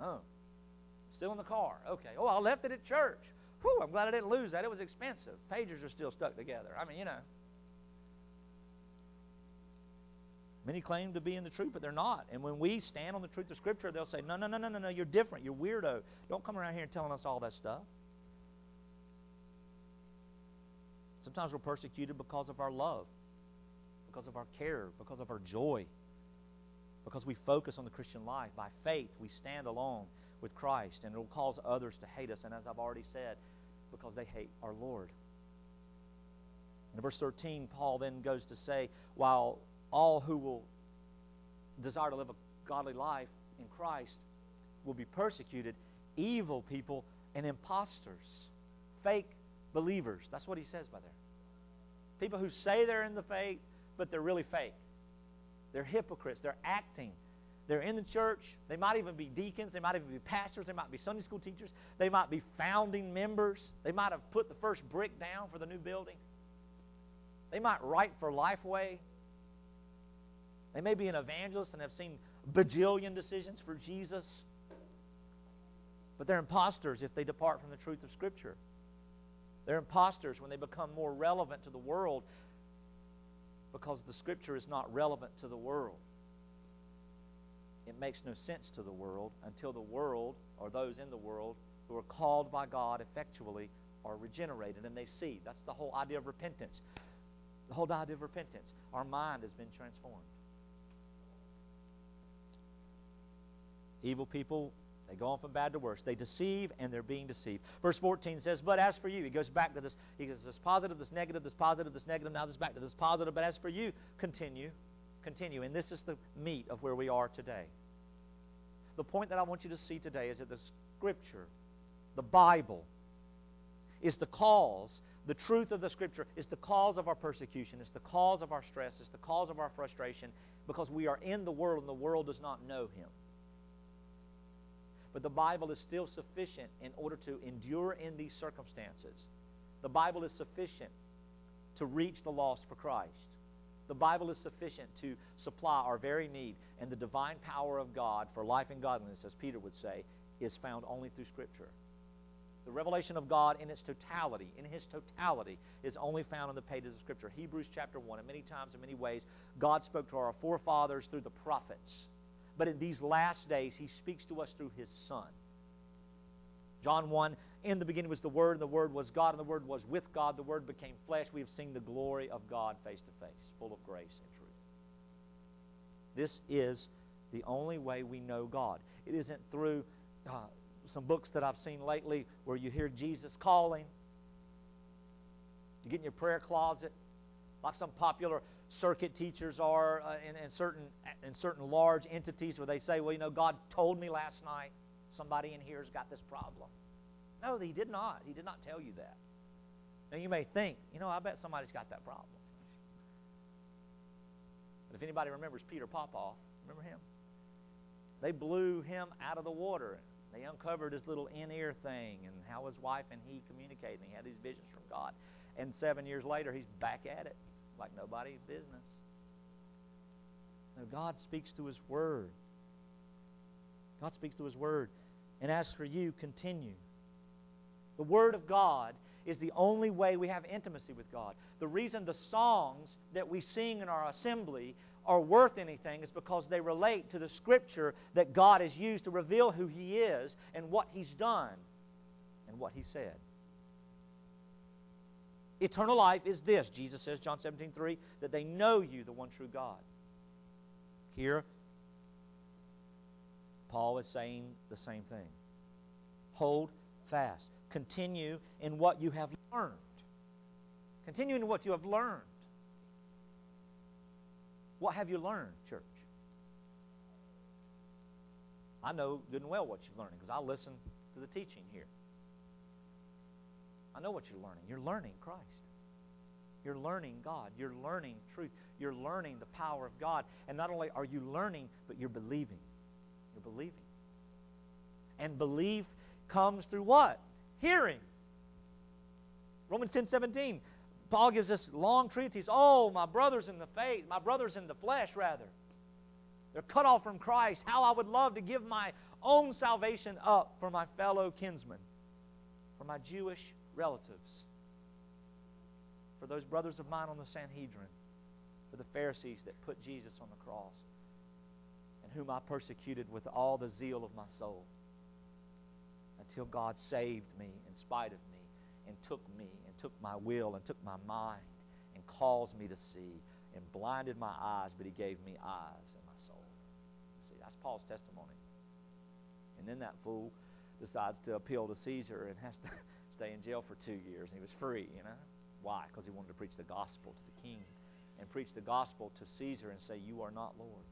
Speaker 1: Oh, still in the car. Okay. Oh, I left it at church. Whew, I'm glad I didn't lose that. It was expensive. Pages are still stuck together. I mean, you know. Many claim to be in the truth, but they're not. And when we stand on the truth of Scripture, they'll say, No, no, no, no, no, no, you're different. You're weirdo. Don't come around here telling us all that stuff. Sometimes we're persecuted because of our love, because of our care, because of our joy, because we focus on the Christian life. By faith, we stand alone with Christ, and it will cause others to hate us. And as I've already said, because they hate our Lord. In verse 13, Paul then goes to say, while all who will desire to live a godly life in Christ will be persecuted, evil people and impostors, fake believers. That's what he says by there. People who say they're in the faith, but they're really fake. They're hypocrites. They're acting. They're in the church. They might even be deacons. They might even be pastors. They might be Sunday school teachers. They might be founding members. They might have put the first brick down for the new building. They might write for Lifeway. They may be an evangelist and have seen bajillion decisions for Jesus. But they're imposters if they depart from the truth of Scripture. They're imposters when they become more relevant to the world because the Scripture is not relevant to the world. It makes no sense to the world until the world, or those in the world who are called by God effectually, are regenerated and they see. That's the whole idea of repentance. The whole idea of repentance. Our mind has been transformed. Evil people they go on from bad to worse. They deceive and they're being deceived. Verse 14 says, But as for you, he goes back to this. He goes, this positive, this negative, this positive, this negative. Now this back to this positive. But as for you, continue. Continue. And this is the meat of where we are today. The point that I want you to see today is that the Scripture, the Bible, is the cause, the truth of the Scripture is the cause of our persecution, it's the cause of our stress, it's the cause of our frustration, because we are in the world and the world does not know Him. But the Bible is still sufficient in order to endure in these circumstances. The Bible is sufficient to reach the lost for Christ. The Bible is sufficient to supply our very need, and the divine power of God for life and godliness, as Peter would say, is found only through Scripture. The revelation of God in its totality, in His totality, is only found in the pages of Scripture. Hebrews chapter 1, and many times, in many ways, God spoke to our forefathers through the prophets. But in these last days, he speaks to us through his Son. John 1 In the beginning was the Word, and the Word was God, and the Word was with God. The Word became flesh. We have seen the glory of God face to face, full of grace and truth. This is the only way we know God. It isn't through uh, some books that I've seen lately where you hear Jesus calling. You get in your prayer closet, like some popular circuit teachers are uh, in, in, certain, in certain large entities where they say, well, you know, God told me last night somebody in here has got this problem. No, he did not. He did not tell you that. Now, you may think, you know, I bet somebody's got that problem. But if anybody remembers Peter Popoff, remember him? They blew him out of the water. They uncovered his little in-ear thing and how his wife and he communicated. And he had these visions from God. And seven years later, he's back at it like nobody's business. No, God speaks through His Word. God speaks through His Word. And as for you, continue. The Word of God is the only way we have intimacy with God. The reason the songs that we sing in our assembly are worth anything is because they relate to the Scripture that God has used to reveal who He is and what He's done and what He said. Eternal life is this, Jesus says, John 17, 3, that they know you, the one true God. Here, Paul is saying the same thing. Hold fast. Continue in what you have learned. Continue in what you have learned. What have you learned, church? I know good and well what you're learning because I listen to the teaching here. I know what you're learning. You're learning Christ. You're learning God. You're learning truth. You're learning the power of God. And not only are you learning, but you're believing. You're believing. And belief comes through what? Hearing. Romans 10 17. Paul gives us long treatise. Oh, my brothers in the faith, my brothers in the flesh, rather. They're cut off from Christ. How I would love to give my own salvation up for my fellow kinsmen, for my Jewish relatives, for those brothers of mine on the Sanhedrin, for the Pharisees that put Jesus on the cross, and whom I persecuted with all the zeal of my soul, until God saved me in spite of me, and took me, and took my will, and took my mind, and caused me to see, and blinded my eyes, but He gave me eyes in my soul. See, that's Paul's testimony. And then that fool decides to appeal to Caesar and has to stay in jail for two years, and he was free, you know. Why? Because he wanted to preach the gospel to the king and preach the gospel to Caesar and say, You are not Lord.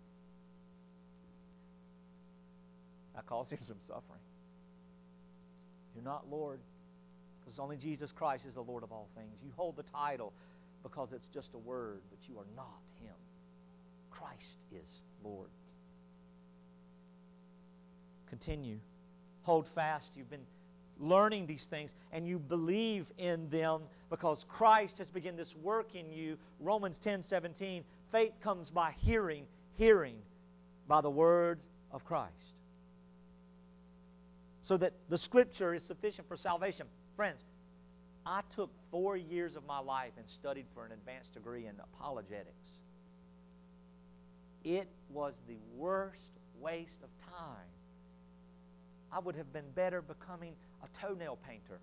Speaker 1: That caused him some suffering. You're not Lord because only Jesus Christ is the Lord of all things. You hold the title because it's just a word, but you are not Him. Christ is Lord. Continue. Hold fast. You've been learning these things and you believe in them because Christ has begun this work in you. Romans 10 17. Faith comes by hearing, hearing by the word of Christ. So that the Scripture is sufficient for salvation. Friends, I took four years of my life and studied for an advanced degree in apologetics. It was the worst waste of time. I would have been better becoming a toenail painter.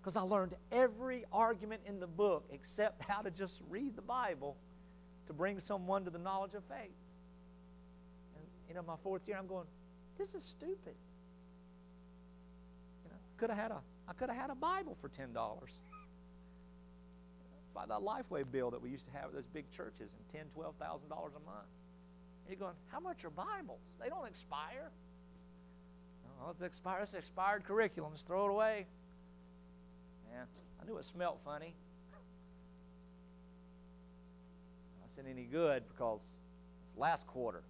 Speaker 1: Because I learned every argument in the book except how to just read the Bible to bring someone to the knowledge of faith. And, you know, my fourth year, I'm going, this is stupid. You know, could have had a, I could have had a Bible for ten dollars. By that Lifeway bill that we used to have at those big churches, and ten, twelve thousand dollars a month. You're going, how much are Bibles? They don't expire. Oh, it's expired. It's expired curriculum. Just throw it away. Yeah, I knew it smelled funny. I said any good because it's last quarter.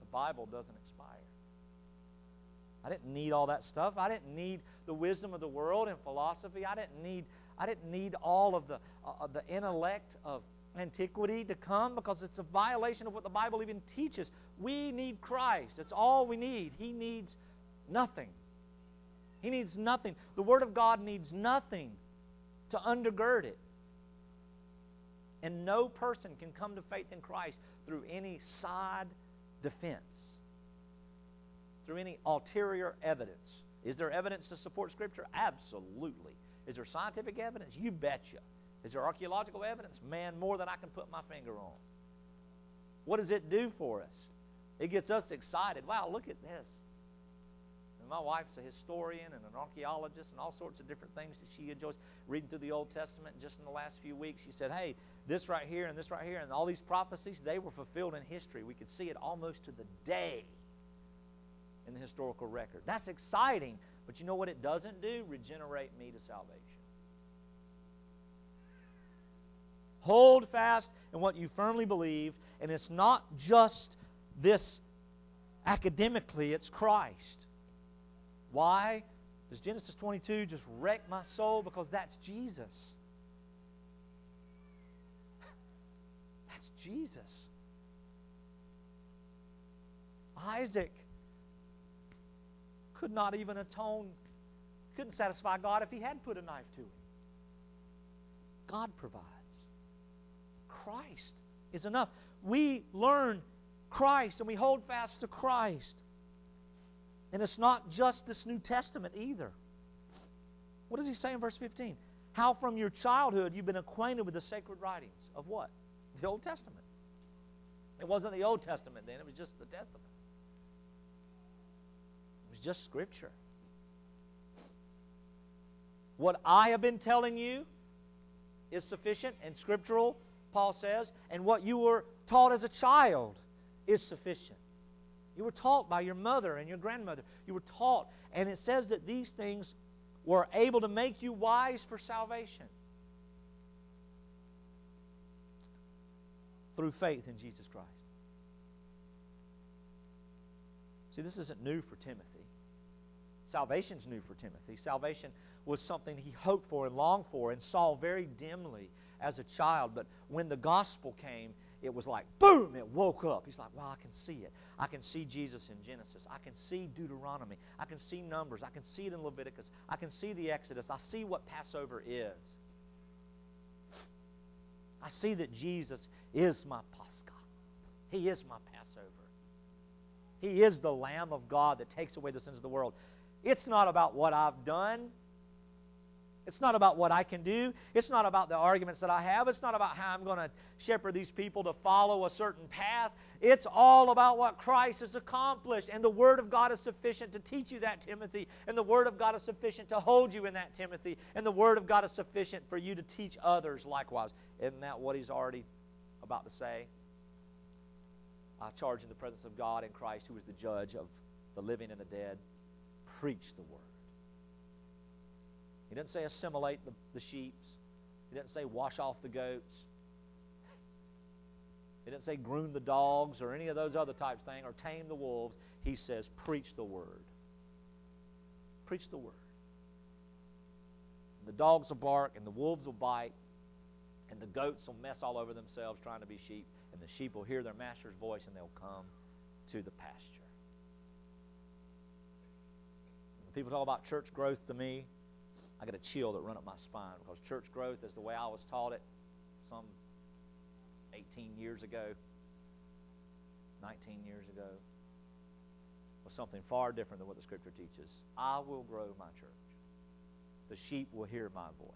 Speaker 1: The Bible doesn't expire. I didn't need all that stuff. I didn't need the wisdom of the world and philosophy. I didn't need. I didn't need all of the uh, the intellect of antiquity to come because it's a violation of what the Bible even teaches. We need Christ. That's all we need. He needs nothing. He needs nothing. The Word of God needs nothing to undergird it. And no person can come to faith in Christ through any side defense, through any ulterior evidence. Is there evidence to support Scripture? Absolutely. Is there scientific evidence? You betcha. Is there archaeological evidence? Man, more than I can put my finger on. What does it do for us? It gets us excited. Wow, look at this. And my wife's a historian and an archaeologist and all sorts of different things that she enjoys reading through the Old Testament. Just in the last few weeks, she said, hey, this right here and this right here and all these prophecies, they were fulfilled in history. We could see it almost to the day in the historical record. That's exciting. But you know what it doesn't do? Regenerate me to salvation. Hold fast in what you firmly believe, and it's not just this academically, it's Christ. Why? Does Genesis 22 just wreck my soul? Because that's Jesus. That's Jesus. Isaac could not even atone, couldn't satisfy God if he had put a knife to him. God provides. Christ is enough. We learn Christ and we hold fast to Christ. And it's not just this New Testament either. What does he say in verse 15? How from your childhood you've been acquainted with the sacred writings of what? The Old Testament. It wasn't the Old Testament then, it was just the Testament. It was just Scripture. What I have been telling you is sufficient and scriptural, Paul says, and what you were taught as a child is sufficient. You were taught by your mother and your grandmother. You were taught, and it says that these things were able to make you wise for salvation through faith in Jesus Christ. See, this isn't new for Timothy. Salvation's new for Timothy. Salvation was something he hoped for and longed for and saw very dimly as a child. But when the gospel came, it was like, boom, it woke up. He's like, well, I can see it. I can see Jesus in Genesis. I can see Deuteronomy. I can see Numbers. I can see it in Leviticus. I can see the Exodus. I see what Passover is. I see that Jesus is my Pascha. He is my Passover. He is the Lamb of God that takes away the sins of the world. It's not about what I've done. It's not about what I can do. It's not about the arguments that I have. It's not about how I'm going to shepherd these people to follow a certain path. It's all about what Christ has accomplished. And the Word of God is sufficient to teach you that, Timothy. And the Word of God is sufficient to hold you in that, Timothy. And the Word of God is sufficient for you to teach others likewise. Isn't that what he's already about to say? I charge in the presence of God and Christ, who is the judge of the living and the dead, preach the Word. He didn't say assimilate the, the sheep. He didn't say wash off the goats. He didn't say groom the dogs or any of those other types of things or tame the wolves. He says preach the word. Preach the word. The dogs will bark and the wolves will bite and the goats will mess all over themselves trying to be sheep and the sheep will hear their master's voice and they'll come to the pasture. When people talk about church growth to me, I get a chill that run up my spine because church growth is the way I was taught it some 18 years ago, 19 years ago, was something far different than what the Scripture teaches. I will grow my church. The sheep will hear my voice.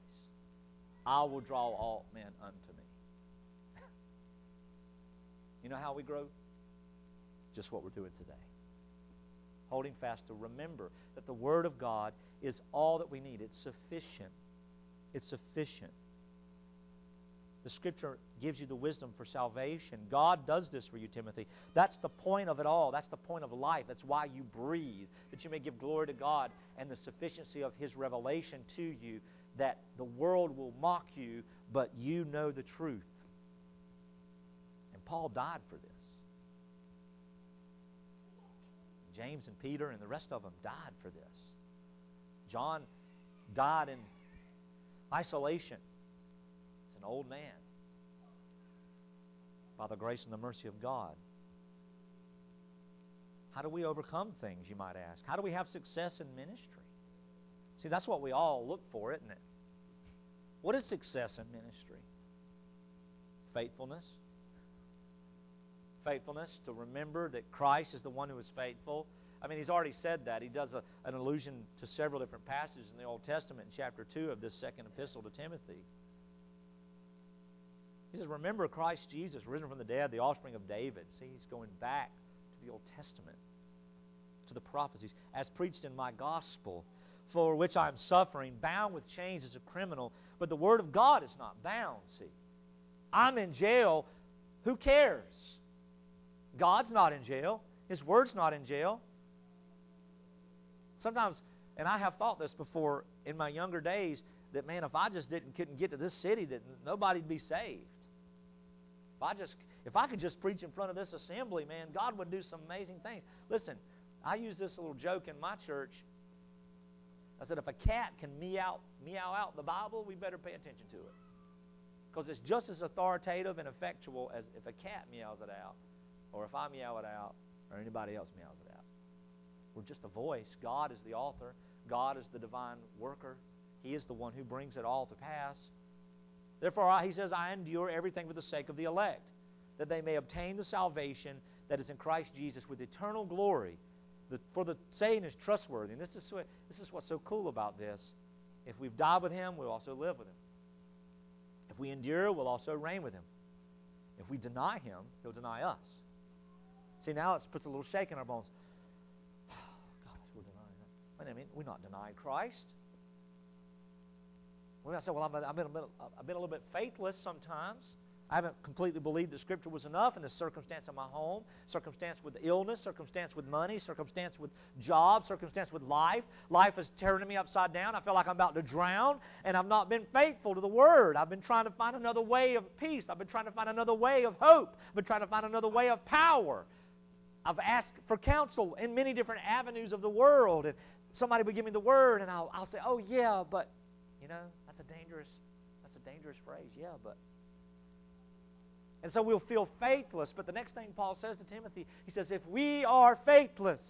Speaker 1: I will draw all men unto me. you know how we grow? Just what we're doing today. Holding fast to remember that the Word of God is all that we need. It's sufficient. It's sufficient. The Scripture gives you the wisdom for salvation. God does this for you, Timothy. That's the point of it all. That's the point of life. That's why you breathe, that you may give glory to God and the sufficiency of His revelation to you, that the world will mock you, but you know the truth. And Paul died for this. James and Peter and the rest of them died for this. John died in isolation. He's an old man. By the grace and the mercy of God. How do we overcome things, you might ask? How do we have success in ministry? See, that's what we all look for, isn't it? What is success in ministry? Faithfulness. Faithfulness to remember that Christ is the one who is faithful I mean, he's already said that. He does a, an allusion to several different passages in the Old Testament in chapter 2 of this second epistle to Timothy. He says, Remember Christ Jesus, risen from the dead, the offspring of David. See, he's going back to the Old Testament, to the prophecies, as preached in my gospel, for which I am suffering, bound with chains as a criminal. But the Word of God is not bound, see. I'm in jail. Who cares? God's not in jail. His Word's not in jail. Sometimes, and I have thought this before in my younger days, that man, if I just didn't couldn't get to this city, that nobody'd be saved. If I just if I could just preach in front of this assembly, man, God would do some amazing things. Listen, I use this little joke in my church. I said, if a cat can meow, meow out the Bible, we better pay attention to it. Because it's just as authoritative and effectual as if a cat meows it out, or if I meow it out, or anybody else meows it out. We're just a voice. God is the author, God is the divine worker. He is the one who brings it all to pass. Therefore, he says, I endure everything for the sake of the elect, that they may obtain the salvation that is in Christ Jesus with eternal glory. The, for the saying is trustworthy. And this is, this is what's so cool about this. If we've died with him, we'll also live with him. If we endure, we'll also reign with him. If we deny him, he'll deny us. See, now it puts a little shake in our bones. Gosh, we're denying him. Wait a minute, we're not denying Christ. Well, I said, well, I've been, I've, been, I've been a little bit faithless sometimes. I haven't completely believed that Scripture was enough in the circumstance of my home, circumstance with illness, circumstance with money, circumstance with job, circumstance with life. Life is turning me upside down. I feel like I'm about to drown, and I've not been faithful to the Word. I've been trying to find another way of peace. I've been trying to find another way of hope. I've been trying to find another way of power. I've asked for counsel in many different avenues of the world, and somebody would give me the Word, and I'll, I'll say, oh, yeah, but, you know, that's a dangerous, that's a dangerous phrase. Yeah, but and so we'll feel faithless. But the next thing Paul says to Timothy, he says, If we are faithless,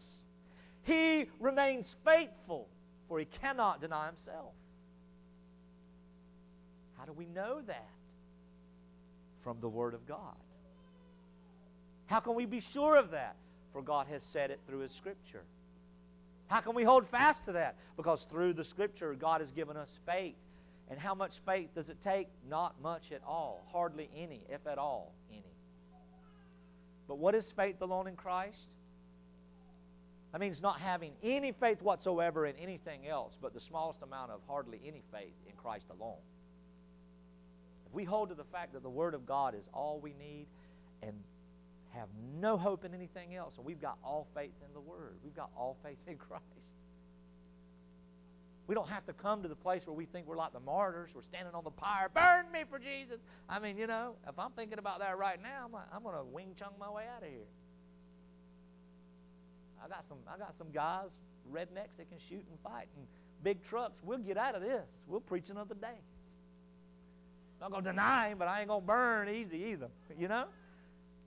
Speaker 1: he remains faithful, for he cannot deny himself. How do we know that? From the Word of God. How can we be sure of that? For God has said it through His Scripture. How can we hold fast to that? Because through the Scripture, God has given us faith and how much faith does it take? Not much at all. Hardly any, if at all, any. But what is faith alone in Christ? That means not having any faith whatsoever in anything else, but the smallest amount of hardly any faith in Christ alone. If we hold to the fact that the Word of God is all we need and have no hope in anything else, and we've got all faith in the Word, we've got all faith in Christ, we don't have to come to the place where we think we're like the martyrs. We're standing on the pyre, burn me for Jesus. I mean, you know, if I'm thinking about that right now, I'm, like, I'm going to wing chun my way out of here. I got some, I got some guys, rednecks that can shoot and fight, and big trucks. We'll get out of this. We'll preach another day. I'm not to deny him, but I ain't to burn easy either. You know.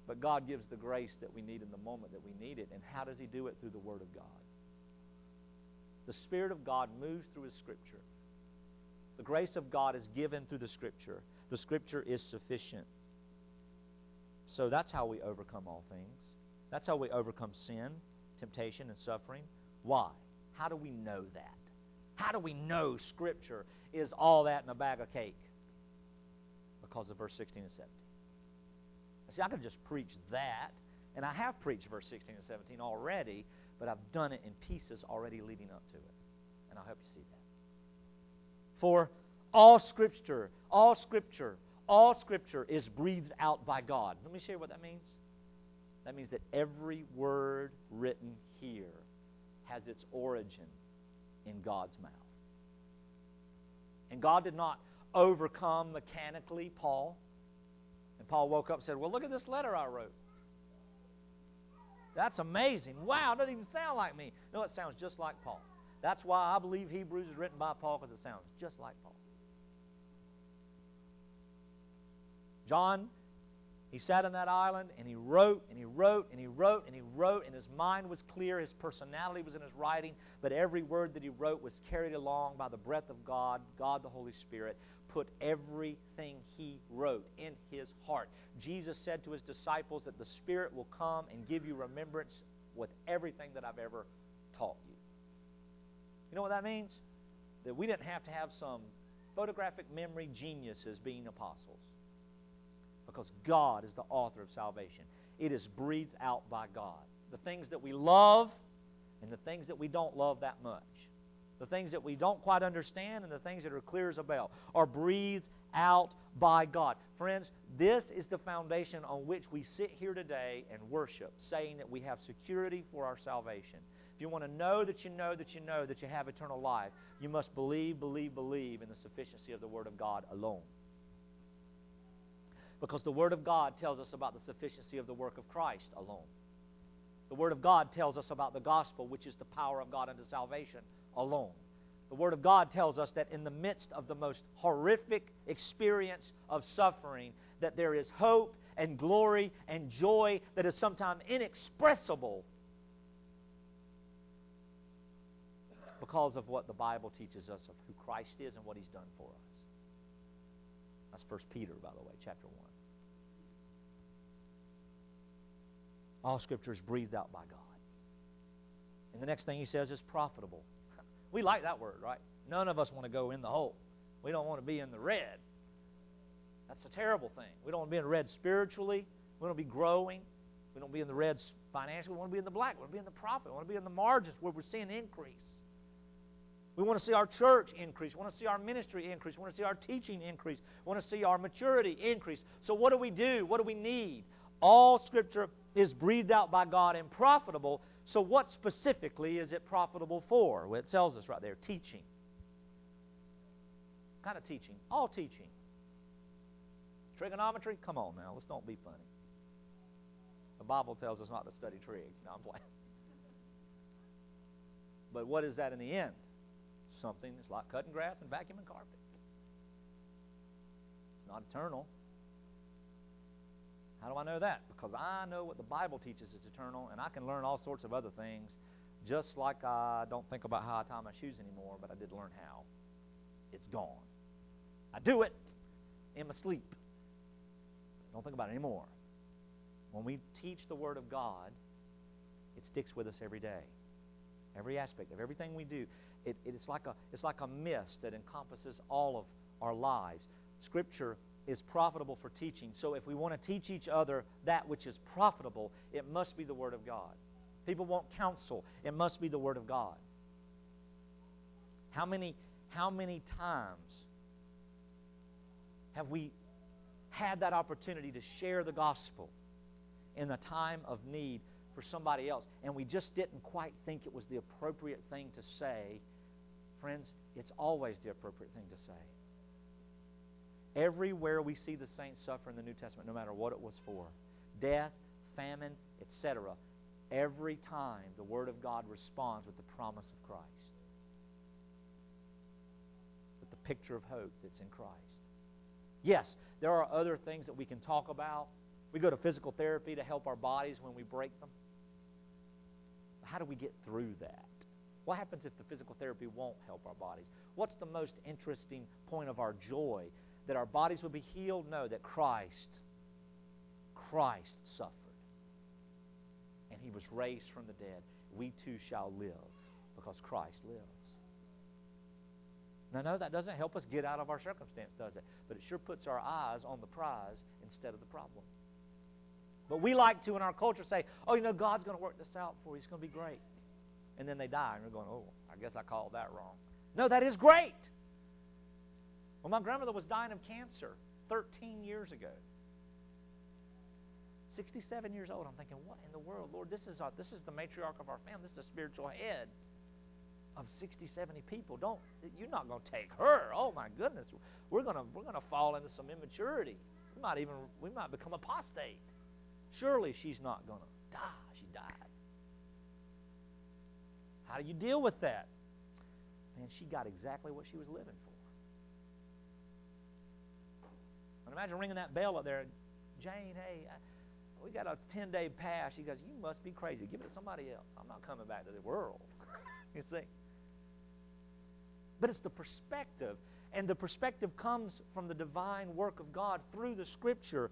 Speaker 1: But God gives the grace that we need in the moment that we need it. And how does He do it? Through the Word of God. The Spirit of God moves through His Scripture. The grace of God is given through the Scripture. The Scripture is sufficient. So that's how we overcome all things. That's how we overcome sin, temptation, and suffering. Why? How do we know that? How do we know Scripture is all that in a bag of cake? Because of verse 16 and 17. I could just preach that, and I have preached verse 16 and 17 already, but I've done it in pieces already leading up to it. And I hope you see that. For all Scripture, all Scripture, all Scripture is breathed out by God. Let me share what that means. That means that every word written here has its origin in God's mouth. And God did not overcome mechanically Paul. And Paul woke up and said, Well, look at this letter I wrote. That's amazing. Wow, it doesn't even sound like me. No, it sounds just like Paul. That's why I believe Hebrews is written by Paul because it sounds just like Paul. John, he sat on that island and he wrote and he wrote and he wrote and he wrote, and his mind was clear, his personality was in his writing, but every word that he wrote was carried along by the breath of God, God the Holy Spirit, put everything he wrote in his heart. Jesus said to his disciples that the Spirit will come and give you remembrance with everything that I've ever taught you. You know what that means? That we didn't have to have some photographic memory geniuses being apostles. Because God is the author of salvation. It is breathed out by God. The things that we love and the things that we don't love that much the things that we don't quite understand and the things that are clear as a bell, are breathed out by God. Friends, this is the foundation on which we sit here today and worship, saying that we have security for our salvation. If you want to know that you know that you know that you have eternal life, you must believe, believe, believe in the sufficiency of the Word of God alone. Because the Word of God tells us about the sufficiency of the work of Christ alone. The Word of God tells us about the gospel, which is the power of God unto salvation alone. The Word of God tells us that in the midst of the most horrific experience of suffering, that there is hope and glory and joy that is sometimes inexpressible because of what the Bible teaches us of who Christ is and what He's done for us. That's First Peter, by the way, chapter 1. All Scripture is breathed out by God. And the next thing he says is profitable. We like that word, right? None of us want to go in the hole. We don't want to be in the red. That's a terrible thing. We don't want to be in the red spiritually. We don't want to be growing. We don't want to be in the red financially. We want to be in the black. We want to be in the profit. We want to be in the margins where we're seeing increase. We want to see our church increase. We want to see our ministry increase. We want to see our teaching increase. We want to see our maturity increase. So, what do we do? What do we need? All Scripture is breathed out by God and profitable. So, what specifically is it profitable for? Well, it tells us right there teaching. What kind of teaching? All teaching. Trigonometry? Come on now, let's don't be funny. The Bible tells us not to study trig. No, I'm playing. But what is that in the end? Something that's like cutting grass and vacuuming carpet. It's not eternal. How do I know that? Because I know what the Bible teaches is eternal, and I can learn all sorts of other things, just like I don't think about how I tie my shoes anymore, but I did learn how. It's gone. I do it in my sleep. Don't think about it anymore. When we teach the Word of God, it sticks with us every day. Every aspect of everything we do. It, it's, like a, it's like a mist that encompasses all of our lives. Scripture is profitable for teaching. So if we want to teach each other that which is profitable, it must be the Word of God. People want counsel. It must be the Word of God. How many, how many times have we had that opportunity to share the gospel in a time of need for somebody else, and we just didn't quite think it was the appropriate thing to say, friends, it's always the appropriate thing to say. Everywhere we see the saints suffer in the New Testament, no matter what it was for death, famine, etc. Every time the Word of God responds with the promise of Christ, with the picture of hope that's in Christ. Yes, there are other things that we can talk about. We go to physical therapy to help our bodies when we break them. How do we get through that? What happens if the physical therapy won't help our bodies? What's the most interesting point of our joy? That our bodies will be healed? No, that Christ, Christ suffered. And he was raised from the dead. We too shall live because Christ lives. Now, no, that doesn't help us get out of our circumstance, does it? But it sure puts our eyes on the prize instead of the problem. But we like to, in our culture, say, oh, you know, God's going to work this out for you. It's going to be great. And then they die, and we're going, oh, I guess I called that wrong. No, that is great. Well, my grandmother was dying of cancer 13 years ago. 67 years old. I'm thinking, what in the world, Lord? This is, our, this is the matriarch of our family. This is the spiritual head of 60, 70 people. Don't you're not going to take her. Oh my goodness. We're going to we're to fall into some immaturity. We might even we might become apostate. Surely she's not going to die. She died. How do you deal with that? Man, she got exactly what she was living And imagine ringing that bell up there, Jane, hey, we got a 10 day pass. She goes, You must be crazy. Give it to somebody else. I'm not coming back to the world. you see? But it's the perspective. And the perspective comes from the divine work of God through the Scripture.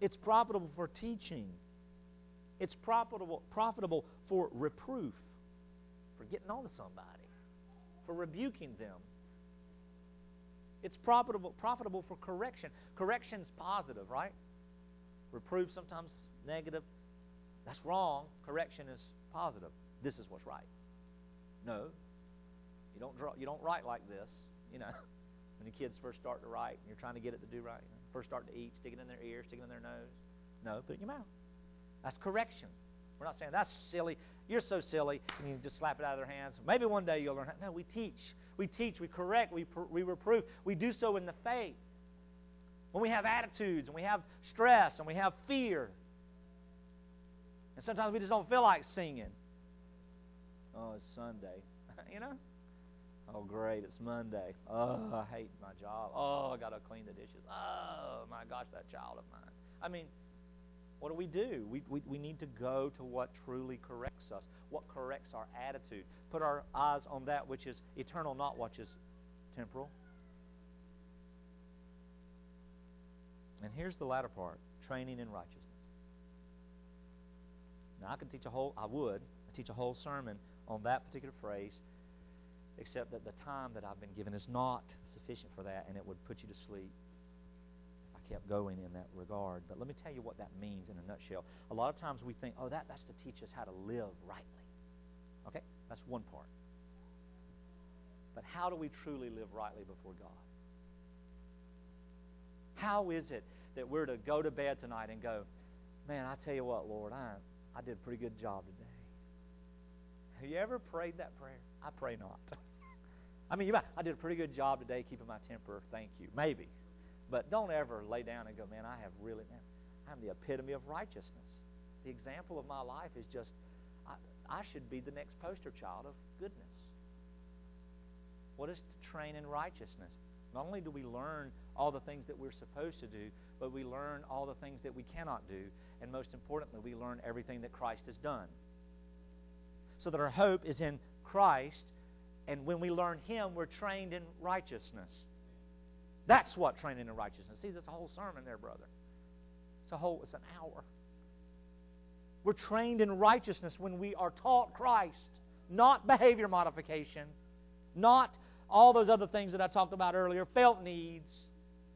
Speaker 1: It's profitable for teaching, it's profitable, profitable for reproof, for getting on to somebody, for rebuking them. It's profitable, profitable for correction. Correction's positive, right? Reproof sometimes negative. That's wrong. Correction is positive. This is what's right. No, you don't draw. You don't write like this. You know, when the kids first start to write, and you're trying to get it to do right. You know, first start to eat, stick it in their ear, stick it in their nose. No, put it in your mouth. That's correction. We're not saying that's silly. You're so silly, and you just slap it out of their hands. Maybe one day you'll learn. How. No, we teach. We teach. We correct. We we reprove. We do so in the faith. When we have attitudes and we have stress and we have fear, and sometimes we just don't feel like singing. Oh, it's Sunday. you know? Oh, great, it's Monday. Oh, I hate my job. Oh, I got to clean the dishes. Oh, my gosh, that child of mine. I mean, what do we do? We, we, we need to go to what truly corrects us, what corrects our attitude. Put our eyes on that which is eternal, not what is temporal. And here's the latter part training in righteousness. Now, I could teach a whole, I would, I teach a whole sermon on that particular phrase, except that the time that I've been given is not sufficient for that, and it would put you to sleep kept going in that regard. But let me tell you what that means in a nutshell. A lot of times we think, oh, that, that's to teach us how to live rightly. Okay? That's one part. But how do we truly live rightly before God? How is it that we're to go to bed tonight and go, man, I tell you what, Lord, I, I did a pretty good job today. Have you ever prayed that prayer? I pray not. I mean, you might, I did a pretty good job today keeping my temper. Thank you. Maybe. But don't ever lay down and go, man, I have really, man, I'm the epitome of righteousness. The example of my life is just, I, I should be the next poster child of goodness. What is to train in righteousness? Not only do we learn all the things that we're supposed to do, but we learn all the things that we cannot do. And most importantly, we learn everything that Christ has done. So that our hope is in Christ, and when we learn Him, we're trained in righteousness. That's what training in righteousness. See, there's a whole sermon there, brother. It's a whole, it's an hour. We're trained in righteousness when we are taught Christ, not behavior modification, not all those other things that I talked about earlier, felt needs,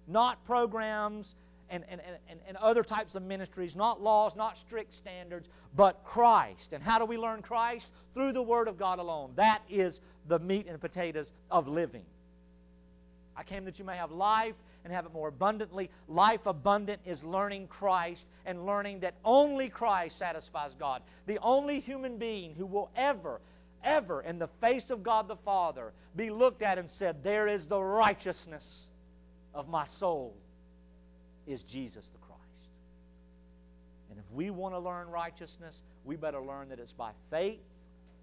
Speaker 1: not programs and, and, and, and other types of ministries, not laws, not strict standards, but Christ. And how do we learn Christ? Through the Word of God alone. That is the meat and potatoes of living. I came that you may have life and have it more abundantly. Life abundant is learning Christ and learning that only Christ satisfies God. The only human being who will ever, ever, in the face of God the Father, be looked at and said, There is the righteousness of my soul is Jesus the Christ. And if we want to learn righteousness, we better learn that it's by faith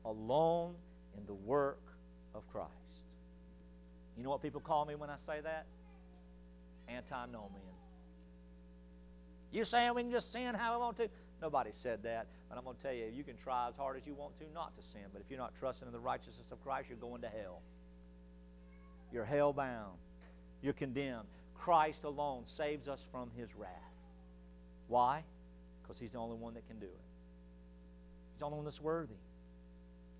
Speaker 1: alone in the work of Christ. You know what people call me when I say that? Antinomian. You saying we can just sin how we want to? Nobody said that. But I'm going to tell you, you can try as hard as you want to not to sin. But if you're not trusting in the righteousness of Christ, you're going to hell. You're hell bound. You're condemned. Christ alone saves us from his wrath. Why? Because he's the only one that can do it. He's the only one that's worthy.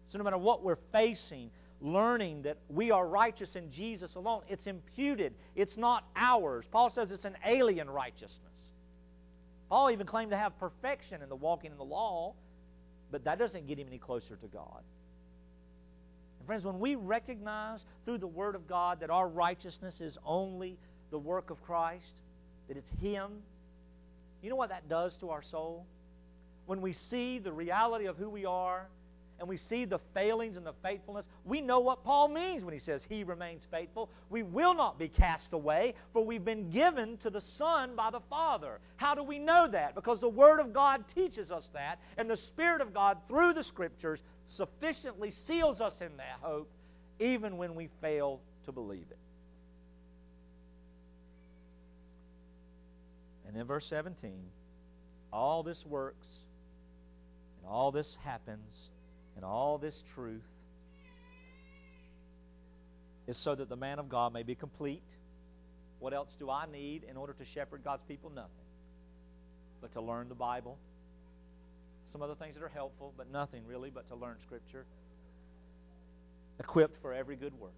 Speaker 1: So no matter what we're facing, learning that we are righteous in Jesus alone, it's imputed. It's not ours. Paul says it's an alien righteousness. Paul even claimed to have perfection in the walking in the law, but that doesn't get him any closer to God. And friends, when we recognize through the Word of God that our righteousness is only the work of Christ, that it's Him, you know what that does to our soul? When we see the reality of who we are and we see the failings and the faithfulness, we know what Paul means when he says he remains faithful. We will not be cast away, for we've been given to the Son by the Father. How do we know that? Because the Word of God teaches us that, and the Spirit of God, through the Scriptures, sufficiently seals us in that hope, even when we fail to believe it. And in verse 17, all this works, and all this happens, and all this truth is so that the man of God may be complete. What else do I need in order to shepherd God's people? Nothing. But to learn the Bible. Some other things that are helpful, but nothing really but to learn Scripture. Equipped for every good work.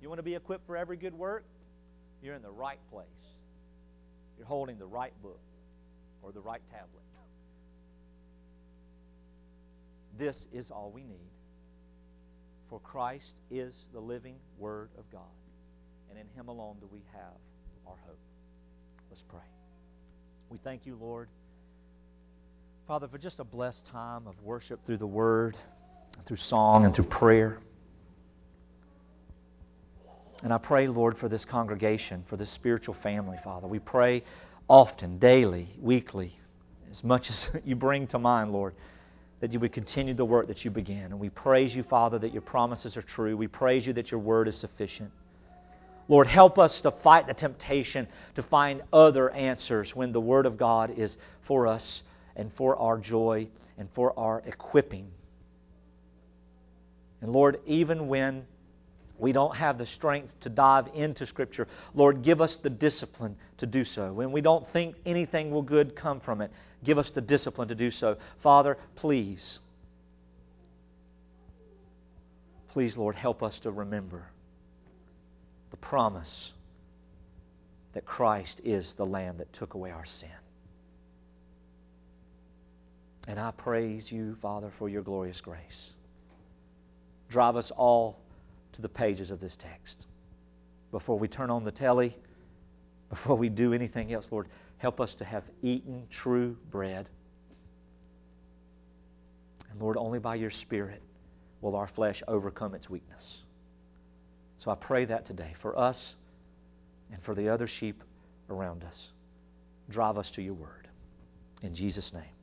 Speaker 1: You want to be equipped for every good work? You're in the right place. You're holding the right book or the right tablet. This is all we need. For Christ is the living Word of God. And in Him alone do we have our hope. Let's pray. We thank you, Lord. Father, for just a blessed time of worship through the Word, through song, and through prayer. And I pray, Lord, for this congregation, for this spiritual family, Father. We pray often, daily, weekly, as much as you bring to mind, Lord, that you would continue the work that you began. And we praise you, Father, that your promises are true. We praise you that your word is sufficient. Lord, help us to fight the temptation to find other answers when the Word of God is for us and for our joy and for our equipping. And Lord, even when we don't have the strength to dive into Scripture, Lord, give us the discipline to do so. When we don't think anything will good come from it, give us the discipline to do so. Father, please, please, Lord, help us to remember the promise that Christ is the Lamb that took away our sin. And I praise you, Father, for your glorious grace. Drive us all to the pages of this text. Before we turn on the telly, before we do anything else, Lord, help us to have eaten true bread. And Lord, only by your Spirit will our flesh overcome its weakness. So I pray that today for us and for the other sheep around us. Drive us to your word. In Jesus' name.